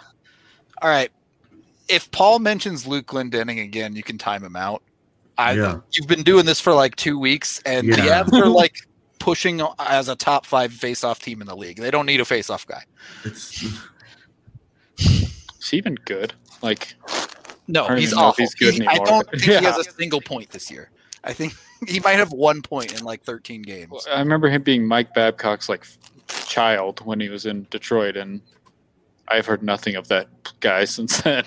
S1: All right. If Paul mentions Luke Glendening again, you can time him out. I
S3: Yeah.
S1: you've been doing this for like two weeks, and the
S3: Yeah.
S1: Avs are like pushing as a top five face-off team in the league. They don't need a face-off guy.
S3: It's (laughs)
S4: Is even good? Like,
S1: No, he's
S4: even
S1: awful.
S4: he's good
S1: He- I don't think he has (laughs) a single point this year. I think (laughs) he might have one point in like 13 games.
S4: I remember him being Mike Babcock's like child when he was in Detroit, and I've heard nothing of that guy (laughs) since then.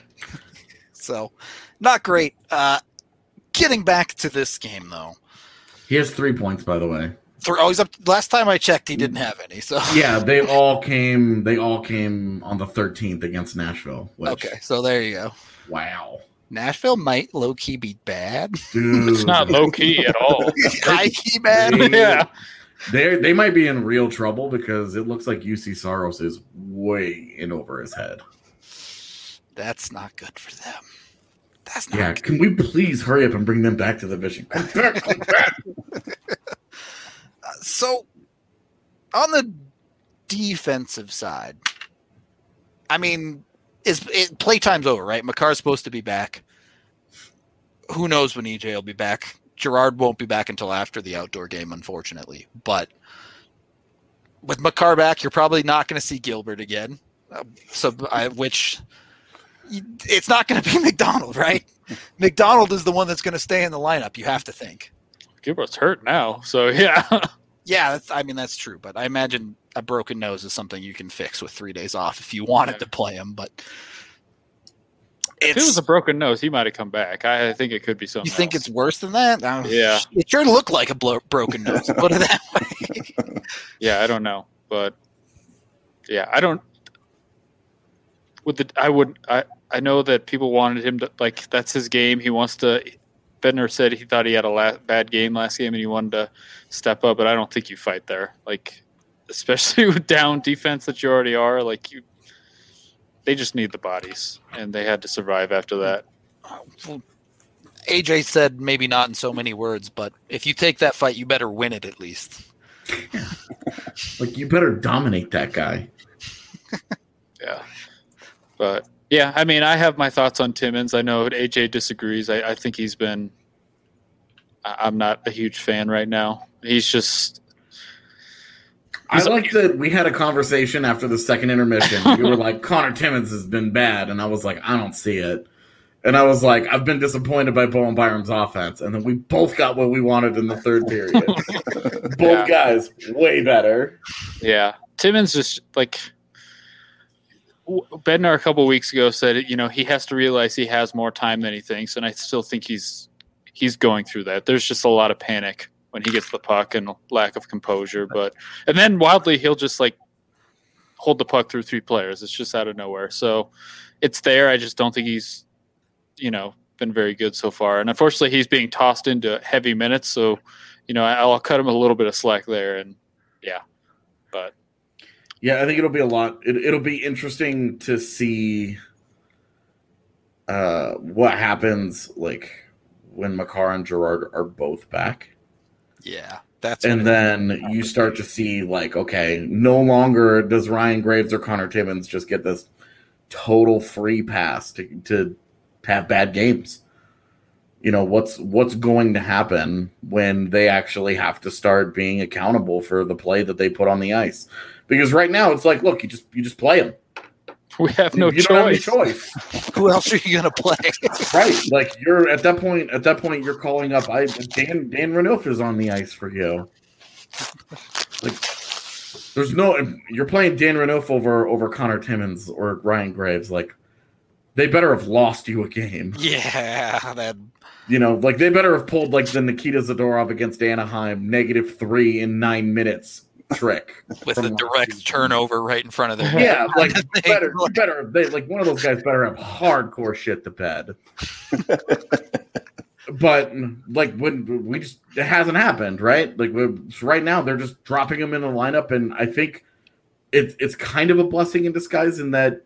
S1: So, not great. Uh, getting back to this game though.
S3: he has three points, by the way.
S1: Th- Oh, he's up. Last time I checked, he didn't have any. So
S3: Yeah, (laughs) they all came. They all came on the 13th against Nashville. Which,
S1: okay, so there you go.
S3: Wow,
S1: Nashville might low key be bad.
S3: dude,
S4: It's not low key at all. (laughs)
S1: High key bad.
S3: They-
S4: yeah.
S3: They they might be in real trouble because it looks like Juuse Saros is way in over his head.
S1: That's not good for them. That's not
S3: Yeah,
S1: good.
S3: can we please hurry up and bring them back to the vision? Come back, come back.
S1: So, on the defensive side, I mean, is it, playtime's over, right? Makar's supposed to be back. Who knows when EJ will be back? Girard won't be back until after the outdoor game, unfortunately. But with Makar back, you're probably not going to see Gilbert again. Uh, so, I, which it's not going to be (laughs) MacDonald, right? (laughs) MacDonald is the one that's going to stay in the lineup. You have to think.
S4: Gilbert's hurt now, so (laughs) yeah.
S1: Yeah, that's, I mean that's true, but I imagine a broken nose is something you can fix with three days off if you wanted
S4: Yeah.
S1: to play him. But
S4: if it was a broken nose, he might have come back. I think it could be something.
S1: you think
S4: else.
S1: it's worse than that?
S4: Yeah.
S1: it sure looked like a blo- broken nose. Put it that way. (laughs)
S4: Yeah, I don't know, but yeah, I don't. With the, I would, I, I know that people wanted him to like. That's his game. He wants to. Bednar said he thought he had a la- bad game last game and he wanted to step up, but I don't think you fight there. Like, especially (laughs) with down defense that you already are. Like you, they just need the bodies, and they had to survive after that.
S1: Uh, well, AJ said maybe not in so many words, but if you take that fight, you better win it at least. (laughs)
S3: Like you better dominate that guy. (laughs)
S4: Yeah. But yeah, I mean, I have my thoughts on Timmins. I know AJ disagrees. I, I think he's been. I- I'm not a huge fan right now. He's just.
S3: I
S4: He's-
S3: like that we had a conversation after the second intermission. you were like, Conor Timmins has been bad, and I was like, I don't see it. And I was like, I've been disappointed by Bowen Byram's offense, and then we both got what we wanted in the third period. (laughs) both
S4: Yeah.
S3: guys way better.
S4: Yeah, Timmins just like. w- Bednar a couple weeks ago said, you know, he has to realize he has more time than he thinks, and I still think he's he's going through that. There's just a lot of panic when he gets the puck and lack of composure, but and then wildly he'll just like hold the puck through three players. It's just out of nowhere. So it's there. I just don't think he's, you know, been very good so far. And unfortunately, he's being tossed into heavy minutes. So, you know, I'll cut him a little bit of slack there. And yeah, but
S3: Yeah, I think it'll be a lot. It, it'll be interesting to see uh, what happens, like when Makar and Girard are both back.
S1: Yeah, that's
S3: and then you start to see like okay no longer does ryan graves or conor Timmins just get this total free pass to, to have bad games. You know what's what's going to happen when they actually have to start being accountable for the play that they put on the ice? Because right now it's like look you just you just play them
S4: we have no
S3: you don't have any
S4: choice.
S3: choice (laughs)
S1: who else are you gonna play? (laughs)
S3: right like you're at that point at that point you're calling up i dan dan Renouf is on the ice for you like There's no you're playing Dan Renouf over over Conor Timmins or Ryan Graves. Like they better have lost you a game. (laughs)
S1: Yeah, that
S3: You know, like they better have pulled like the Nikita Zadorov against Anaheim negative three in nine minutes trick. (laughs)
S1: with
S3: from
S1: a direct
S3: season.
S1: turnover right in front of their (laughs)
S3: Yeah, like (laughs) better, better. They like one of those guys better have hardcore shit to bed. but like when we just it hasn't happened, right? Like we- right now they're just dropping him in the lineup, and I think it's it's kind of a blessing in disguise in that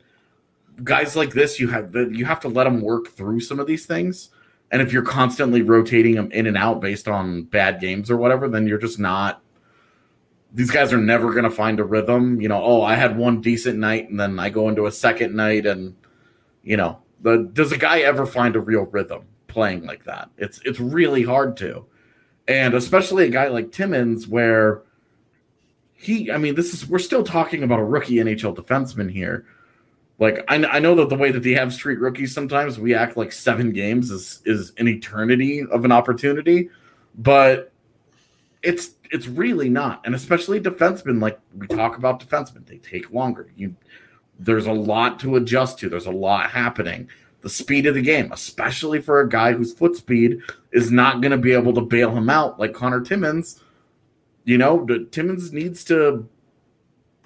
S3: guys like this you have the, you have to let them work through some of these things. And if you're constantly rotating them in and out based on bad games or whatever, then you're just not these guys are never going to find a rhythm. You know, oh, I had one decent night and then I go into a second night and you know, the does a guy ever find a real rhythm playing like that? It's it's really hard to. And especially a guy like Timmins where he I mean, this is we're still talking about a rookie NHL defenseman here. Like I, I know that the way that the Habs treat rookies sometimes we act like seven games is is an eternity of an opportunity, but it's it's really not, and especially defensemen. Like we talk about defensemen, they take longer. You there's a lot to adjust to. There's a lot happening. The speed of the game, especially for a guy whose foot speed is not going to be able to bail him out like Conor Timmins. You know, Timmins needs to.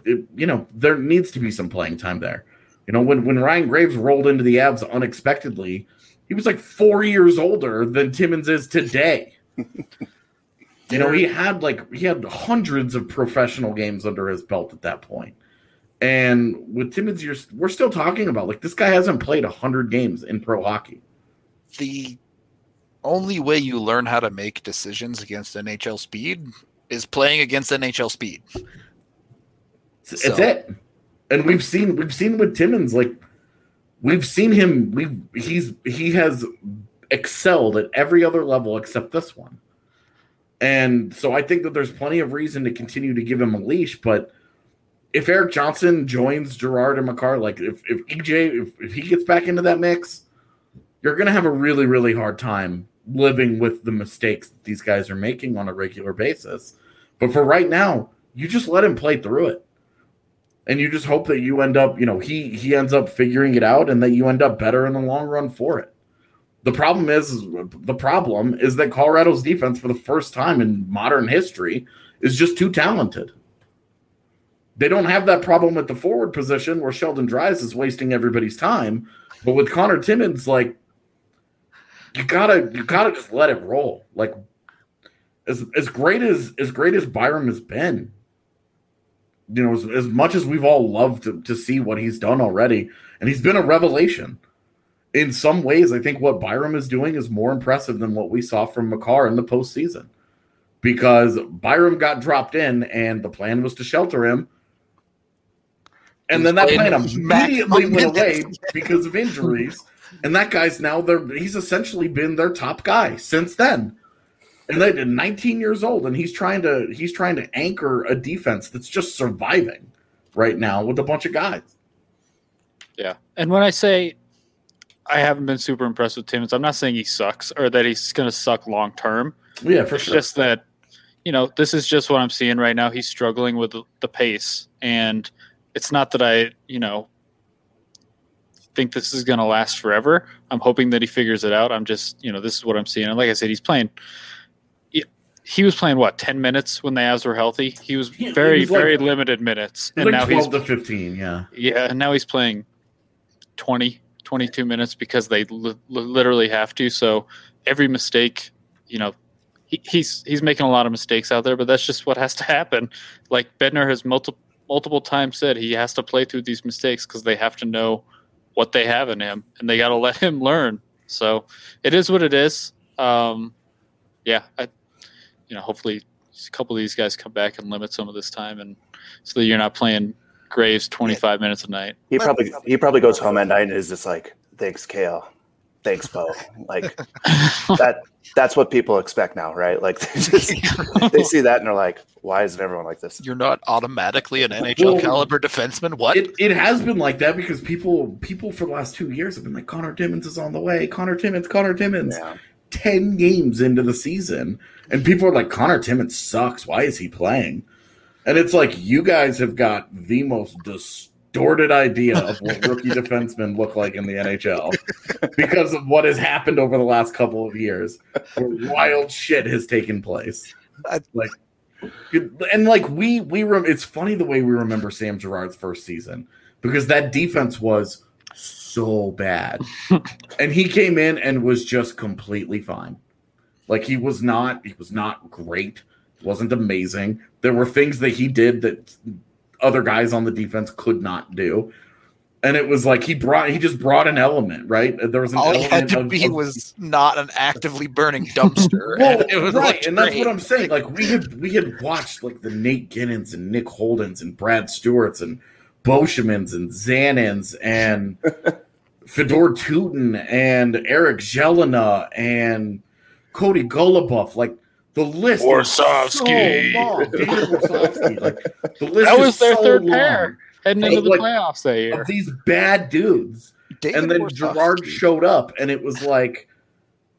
S3: you know, there needs to be some playing time there. You know, when when Ryan Graves rolled into the Avs unexpectedly, he was like four years older than Timmins is today. (laughs) You know, he had like he had hundreds of professional games under his belt at that point. And with Timmins, you're, we're still talking about like this guy hasn't played hundred games in pro hockey.
S1: the only way you learn how to make decisions against NHL speed is playing against NHL speed.
S3: It's,
S1: So-
S3: it. And we've seen we've seen with Timmins like we've seen him we he's he has excelled at every other level except this one. And so I think that there's plenty of reason to continue to give him a leash, but if Erik Johnson joins Girard and Makar, like if, if EJ, if, if he gets back into that mix, you're going to have a really, really hard time living with the mistakes that these guys are making on a regular basis. But for right now, you just let him play through it. And you just hope that you end up, you know, he he ends up figuring it out and that you end up better in the long run for it. The problem is, is the problem is that Colorado's defense for the first time in modern history is just too talented. They don't have that problem at the forward position where Sheldon Dries is wasting everybody's time. But with Conor Timmins, like you gotta you gotta just let it roll. Like as as great as as great as Byram has been, you know, as, as much as we've all loved to, to see what he's done already, and he's been a revelation. In some ways, I think what Byram is doing is more impressive than what we saw from Makar in the postseason. Because Byram got dropped in and the plan was to shelter him. And then that plan immediately
S1: maximum
S3: went away because of injuries. And that guy's now there. he's essentially been their top guy since then. And they're 19 years old, and he's trying to he's trying to anchor a defense that's just surviving right now with a bunch of guys.
S4: Yeah. And when I say I haven't been super impressed with Timmins. I'm not saying he sucks or that he's going to suck long term.
S3: Yeah, for
S4: It's
S3: sure.
S4: just that, you know, this is just what I'm seeing right now. He's struggling with the, pace. And it's not that I, you know, think this is going to last forever. I'm hoping that he figures it out. I'm just, you know, this is what I'm seeing. And like I said, he's playing. he- He was playing what ten minutes when the Avs were healthy. He was very,
S3: was like-
S4: very limited minutes, and
S3: like
S4: now he's
S3: 12 to 15, yeah.
S4: yeah, and now he's playing 20, 22 minutes because they li- li- literally have to. So every mistake, you know, he, he's he's making a lot of mistakes out there, but that's just what has to happen. Like Bednar has multiple multiple times said, he has to play through these mistakes because they have to know what they have in him, and they got to let him (laughs) learn. So it is what it is. Um, yeah, I, you know, hopefully a couple of these guys come back and limit some of this time, and so that you're not playing Graves 25 minutes a night.
S2: He probably he probably goes home at night and is just like, "Thanks, Cale. Thanks, Bo." Like (laughs) that. That's what people expect now, right? Like they just (laughs) they see that and they're like, "Why isn't everyone like this?"
S1: You're not automatically an NHL
S3: Well,
S1: caliber defenseman. What?
S3: It, it has been like that because people people for the last two years have been like Conor Timmins is on the way. Conor Timmins, Conor Timmins.
S2: Yeah.
S3: Ten games into the season, and people are like, Conor Timmins sucks. Why is he playing? And it's like you guys have got the most distorted idea of what (laughs) rookie defensemen look like in the NHL because of what has happened over the last couple of years. Where wild shit has taken place.
S1: I-
S3: Like and like we we rem- it's funny the way we remember Sam Girard's first season because that defense was so bad. (laughs) and he came in and was just completely fine. Like he was not he was not great, wasn't amazing. There were things that he did that other guys on the defense could not do. And it was like he brought he just brought an element, right? There was an
S1: All he had to
S3: of-
S1: be
S3: of-
S1: was not an actively burning dumpster. (laughs)
S3: well,
S1: and (laughs) it was
S3: right, and that's what I'm saying. Like we had we had watched like the Nate Guenins and Nick Holdens and Brad Stuarts and Beauchemins and Zanins and (laughs) Fedor Tyutin and Eric Gelinas and Cody Goloubef. Like the list is
S4: Warsofsky.
S3: so long. (laughs) Warsofsky. Like the list
S4: That
S3: is
S4: was their
S3: so
S4: third
S3: long
S4: pair heading
S3: But,
S4: into the
S3: like,
S4: playoffs that year.
S3: of these bad dudes
S1: David
S3: and then
S1: Warsofsky.
S3: Gerard showed up, and it was like,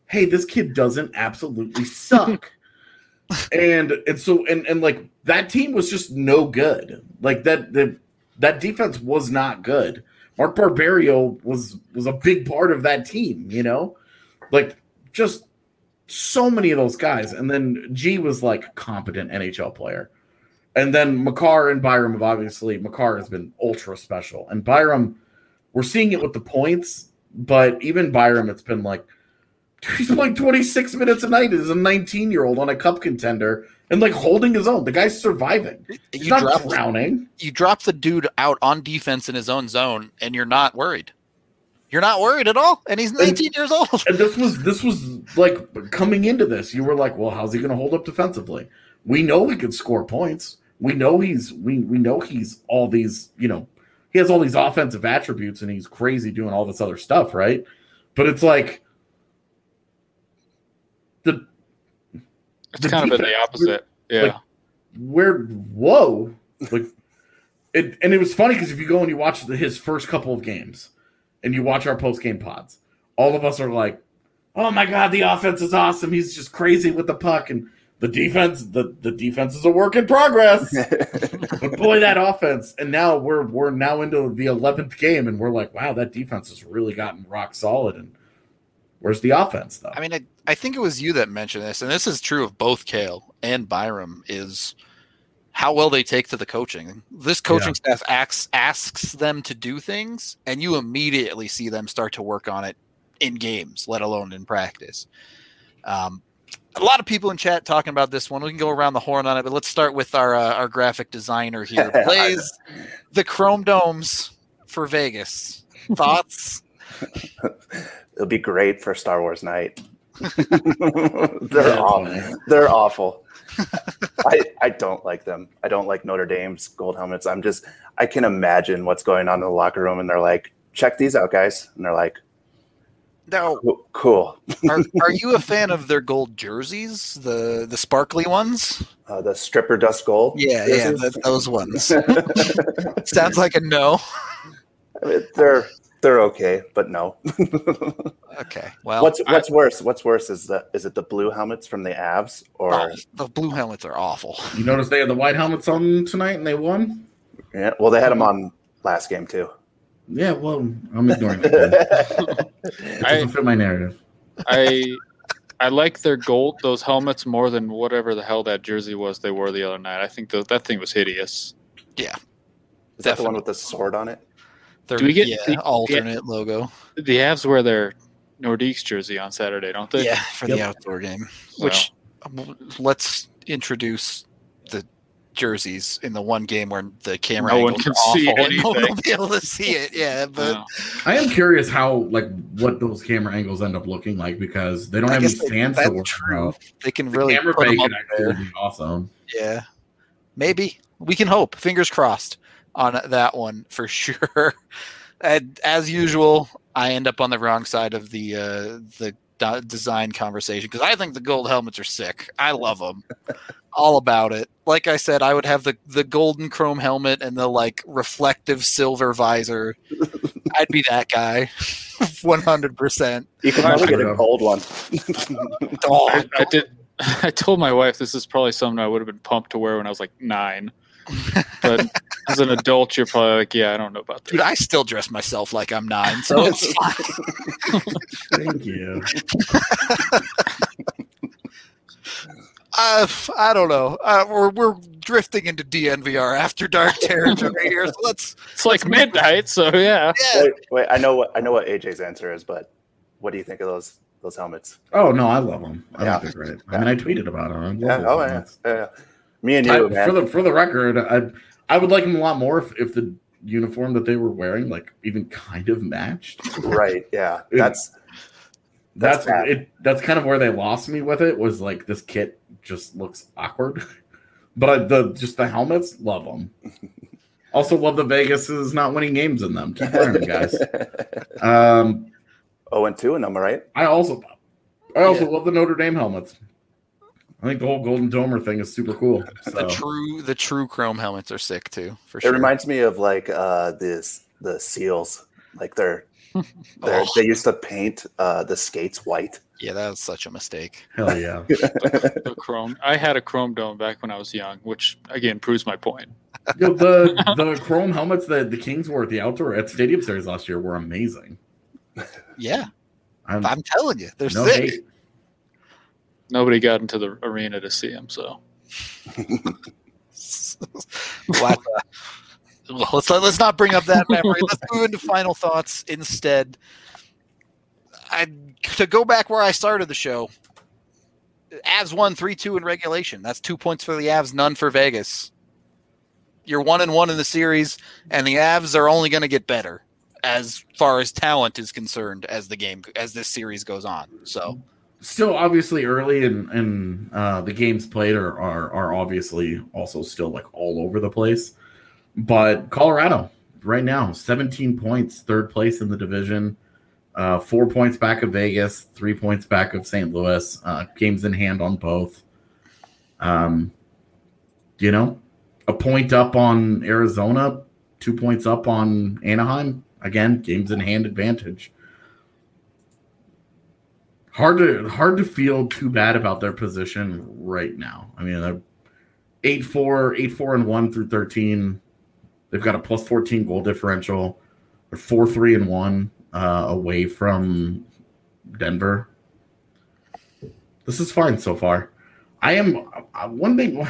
S3: "Hey, this kid doesn't absolutely suck." (laughs) and and so and and like that team was just no good. Like that the that defense was not good. Mark Barberio was was a big part of that team. You know, like just so many of those guys. And then G was like a competent NHL player. And then Makar and Byram have obviously Makar has been ultra special, and Byram we're seeing it with the points, but even Byram, it's been like (laughs) he's playing 26 minutes a night as a 19 year old on a cup contender and like holding his own. The guy's surviving. He's
S1: you
S3: not drowning.
S1: you drop the dude out on defense in his own zone, and you're not worried. You're not worried at all, and he's 19 years old.
S3: And this was this was like coming into this, you were like, well, how's he going to hold up defensively? We know he can score points. We know he's we we know he's all these you know he has all these offensive attributes and he's crazy doing all this other stuff, right? But it's like the
S4: it's
S3: the
S4: kind of been the opposite. Yeah.
S3: like, where whoa like it and it was funny because if you go and you watch the, his first couple of games and you watch our post game pods. All of us are like oh my god the offense is awesome. He's just crazy with the puck and the defense the, the defense is a work in progress. (laughs) But boy that offense and now we're we're now into the 11th game and we're like wow that defense has really gotten rock solid. And where's the offense though?
S1: I mean, I, I think it was you that mentioned this, and this is true of both Cale and Byram. Is how well they take to the coaching. This coaching staff asks asks them to do things, and you immediately see them start to work on it in games, let alone in practice. Um, a lot of people in chat talking about this one. We can go around the horn on it, but let's start with our uh, our graphic designer here. (laughs) Plays the Chrome Domes for Vegas. Thoughts? (laughs)
S2: It'll be great for Star Wars night. (laughs) They're awful. They're awful. I I don't like them. I don't like Notre Dame's gold helmets. I'm just I can imagine what's going on in the locker room, and they're like, "Check these out, guys," and they're like,
S1: No.
S2: "Cool."
S1: are, (laughs) are you a fan of their gold jerseys, the the sparkly ones?
S2: Uh, the stripper dust gold.
S1: Yeah, yeah,
S2: jerseys?
S1: th- those ones. (laughs) Sounds like a no.
S2: I mean, they're they're okay, but no. (laughs)
S1: Okay, well,
S2: what's what's worse? What's worse is that is it the blue helmets from the Avs or
S1: oh, the blue helmets are awful.
S3: you notice they had the white helmets on tonight and they won
S2: yeah? Well, they had them on last game too.
S3: Yeah, well, I'm ignoring that. (laughs) It
S4: I,
S3: doesn't fit my narrative.
S4: I I like their gold those helmets more than whatever the hell that jersey was they wore the other night. I think the, that thing was hideous. Yeah.
S2: Is that the one with the sword on it?
S1: Their
S4: Do we get-
S1: yeah,
S4: do we get-
S1: alternate logo?
S4: The Avs wear their Nordiques jersey on Saturday, don't they?
S1: Yeah, for the outdoor game.
S4: So,
S1: Which let's introduce the jerseys in the one game where the camera
S4: No one can
S1: are
S4: see
S1: awful and no one will
S4: anything.
S1: be able to see it. Yeah, (laughs) but
S4: no.
S3: I am curious how, like, what those camera angles end up looking like because they don't
S1: I
S3: have any
S1: guess they-
S3: stands to
S1: that's
S3: work
S1: true. they can
S3: The
S1: really
S3: camera
S1: put
S3: bay
S1: them up
S3: could actually
S1: there.
S3: be awesome.
S1: Yeah, maybe we can hope. Fingers crossed on that one for (laughs) sure. And as usual, I end up on the wrong side of the uh, the d- design conversation because I think the gold helmets are sick. I love them, (laughs) all about it. Like I said, I would have the the golden chrome helmet and the like reflective silver visor. (laughs) I'd be that guy, one hundred percent.
S2: You can
S4: I
S2: probably get a gold one.
S1: Oh,
S4: I, I did. I told my wife this is probably something I would have been pumped to wear when I was like nine. But as an adult, you're probably like, yeah, I don't know about that. Dude.
S1: I still dress myself like I'm nine, so it's fine. (laughs)
S3: Thank you.
S1: Uh, I don't know. Uh, we're we're drifting into DNVR after dark territory here. So let's
S4: It's like midnight, so yeah.
S1: yeah.
S2: Wait, wait, I know what I know what AJ's answer is, but what do you think of those those helmets?
S3: Oh no, I love them. I
S2: Yeah.
S3: think they're great. I mean, I tweeted about them.
S2: Yeah, oh yeah, yeah, yeah. Me and
S3: I-
S2: you, man.
S3: for the for the record, I I would like them a lot more if, if the uniform that they were wearing like even kind of matched.
S2: right, yeah. (laughs) That's
S3: That's
S2: That's
S3: it. That's kind of where they lost me with it. Was like this kit just looks awkward, (laughs) but I, the just the helmets, love them. (laughs) Also, love the Vegas is not winning games in them. Keep wearing them, guys. Um,
S2: oh and two in them, right?
S3: I also, I also
S1: Yeah.
S3: love the Notre Dame helmets. I think the whole Golden Domer thing is super cool. (laughs)
S1: The true the true chrome helmets are sick too, for
S2: It
S1: sure.
S2: It reminds me of like uh this the seals. Like they're, (laughs) they're
S1: Oh.
S2: they used to paint uh the skates white.
S1: yeah, that was such a mistake.
S3: hell (laughs) yeah.
S4: The chrome. I had a chrome dome back when I was young, which again proves my point.
S3: Yo, the the chrome helmets that the Kings wore at the outdoor at Stadium Series last year were amazing.
S1: Yeah,
S3: I'm,
S1: I'm telling you, they're
S3: no
S1: sick.
S3: hate.
S4: Nobody got into the arena to see him, so (laughs)
S1: Well, let's let's not bring up that memory. Let's move into final thoughts instead. I to go back where I started the show. Avs won three two in regulation. That's two points for the Avs, none for Vegas. You're one and one in the series, and the Avs are only going to get better as far as talent is concerned as the game as this series goes on. So
S3: Still, obviously, early and and uh, the games played are, are are obviously also still like all over the place. But Colorado right now, 17 points, third place in the division, uh, four points back of Vegas, three points back of St. Louis. Uh, games in hand on both. Um, you know, a point up on Arizona, two points up on Anaheim. Again, games in hand advantage. Hard to hard to feel too bad about their position right now. I mean, they're eight four, eight four and one through thirteen. They've got a plus fourteen goal differential. They're four three and one uh, away from Denver. This is fine so far. I am uh, one thing,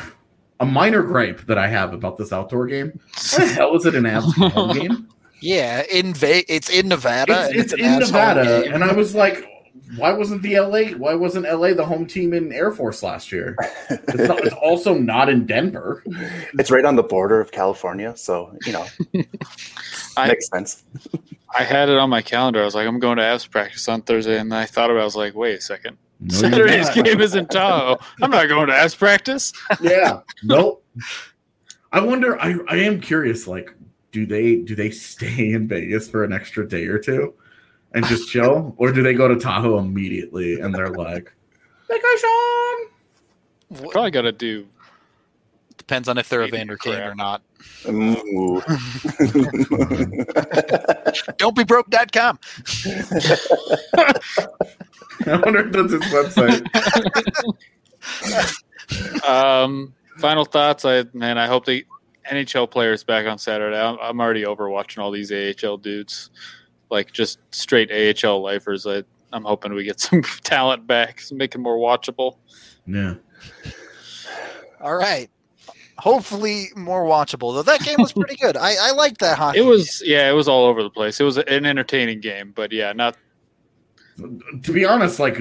S3: a minor gripe that I have about this outdoor game. Why the hell is it an (laughs) Avs game?
S1: yeah, in Ve- it's in Nevada.
S3: It's,
S1: and
S3: it's in Nevada,
S1: game.
S3: and I was like, why wasn't the LA? Why wasn't LA the home team in Air Force last year? (laughs) It's, not, it's also not in Denver.
S2: It's right on the border of California, so you know (laughs)
S4: I-
S2: makes sense. (laughs)
S4: I had it on my calendar. I was like, I'm going to Avs practice on Thursday, and I thought about. it. I was like, wait a second,
S3: No,
S4: Saturday's game is in Tahoe. I'm not going to Avs practice.
S3: Yeah, nope. I wonder. I I am curious. Like, do they do they stay in Vegas for an extra day or two and just chill, or do they go to Tahoe immediately and they're like, vacation?
S1: Wh-
S4: Probably got to do.
S1: depends on if they're
S4: a
S1: Evander Kane or not. (laughs) Don't be broke.com. (laughs)
S3: I wonder if that's his website. (laughs)
S4: Um, final thoughts. I man, I hope the NHL players back on Saturday. I'm, I'm already over watching all these AHL dudes, like just straight AHL lifers. I, I'm hoping we get (laughs) some talent back, make it more watchable.
S3: Yeah.
S1: All right. Hopefully more watchable. Though that game was pretty good. I, I liked that hockey.
S4: It was yeah, it was all over the place. It was an entertaining game, but yeah, not
S3: to be honest, like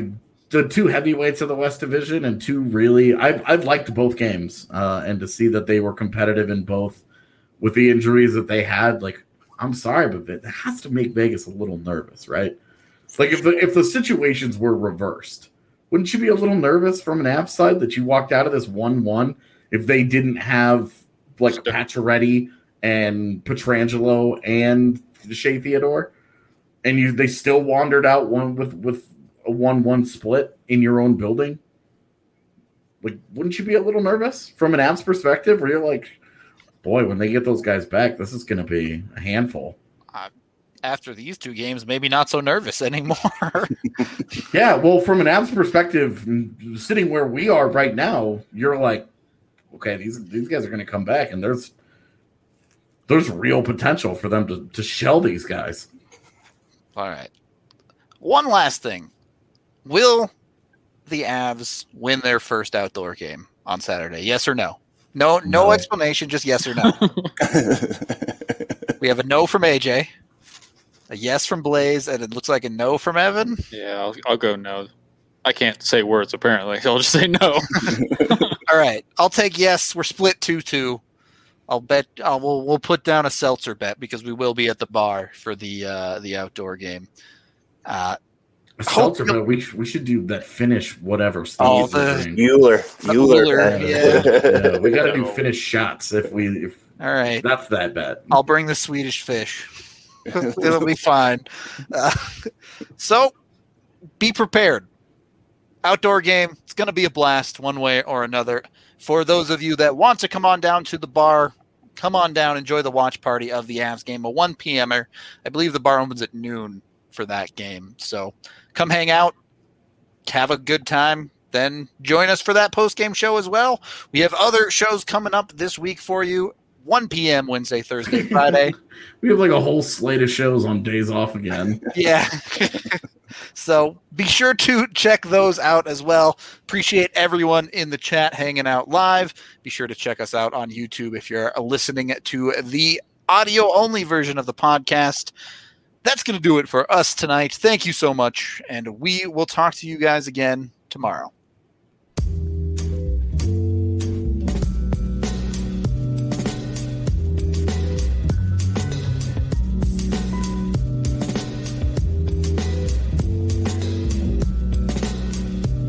S3: the two heavyweights of the West Division and two really, I've I've liked both games, uh, and to see that they were competitive in both, with the injuries that they had, like I'm sorry, but it has to make Vegas a little nervous, right? Like if the if the situations were reversed, wouldn't you be a little nervous from an Avs side that you walked out of this one one if they didn't have like Pacioretty and Pietrangelo and Shea Theodore? and you they still wandered out one with with a one one split in your own building. Like, wouldn't you be a little nervous from an Avs perspective? Where you're like, boy, when they get those guys back, this is going to be a handful.
S1: Uh, after these two games, maybe not so nervous (laughs) anymore. (laughs)
S3: Yeah, well, from an Avs perspective, sitting where we are right now, you're like, okay, these these guys are going to come back, and there's there's real potential for them to to shell these guys.
S1: All right. One last thing. Will the Avs win their first outdoor game on Saturday? Yes or no? No, no,
S3: No.
S1: explanation, just yes or no. (laughs) we have a no from AJ, a yes from Blaze, and it looks like a no from Evan.
S4: Yeah, I'll, I'll go no. I can't say words apparently. (laughs) I'll just say no. (laughs)
S1: All right, I'll take yes. We're split two two. I'll bet. Uh, we'll we'll put down a seltzer bet because we will be at the bar for the uh, the outdoor game. Uh,
S3: A
S1: Hope
S3: seltzer, but we we should do that finish whatever. Steve
S1: Oh, the-
S3: doing.
S2: Euler,
S1: Euler,
S2: Euler.
S3: Yeah, we got to do
S4: No.
S3: finish shots if we if
S1: all right,
S3: that's that bad.
S1: I'll bring the Swedish fish. (laughs) It'll be fine. Uh, (laughs) so, be prepared. Outdoor game. It's going to be a blast, one way or another. For those of you that want to come on down to the bar, come on down, enjoy the watch party of the Avs game, a 1 p.m.er. I believe the bar opens at noon for that game. So, come hang out, have a good time. Then join us for that post game show as well. We have other shows coming up this week for you. 1 p.m. Wednesday, Thursday, (laughs) Friday.
S3: We have like a whole slate of shows on days off again. (laughs)
S1: Yeah. (laughs) so be sure to check those out as well. Appreciate everyone in the chat hanging out live. Be sure to check us out on YouTube if you're listening to the audio only version of the podcast. That's going to do it for us tonight. Thank you so much. And we will talk to you guys again tomorrow.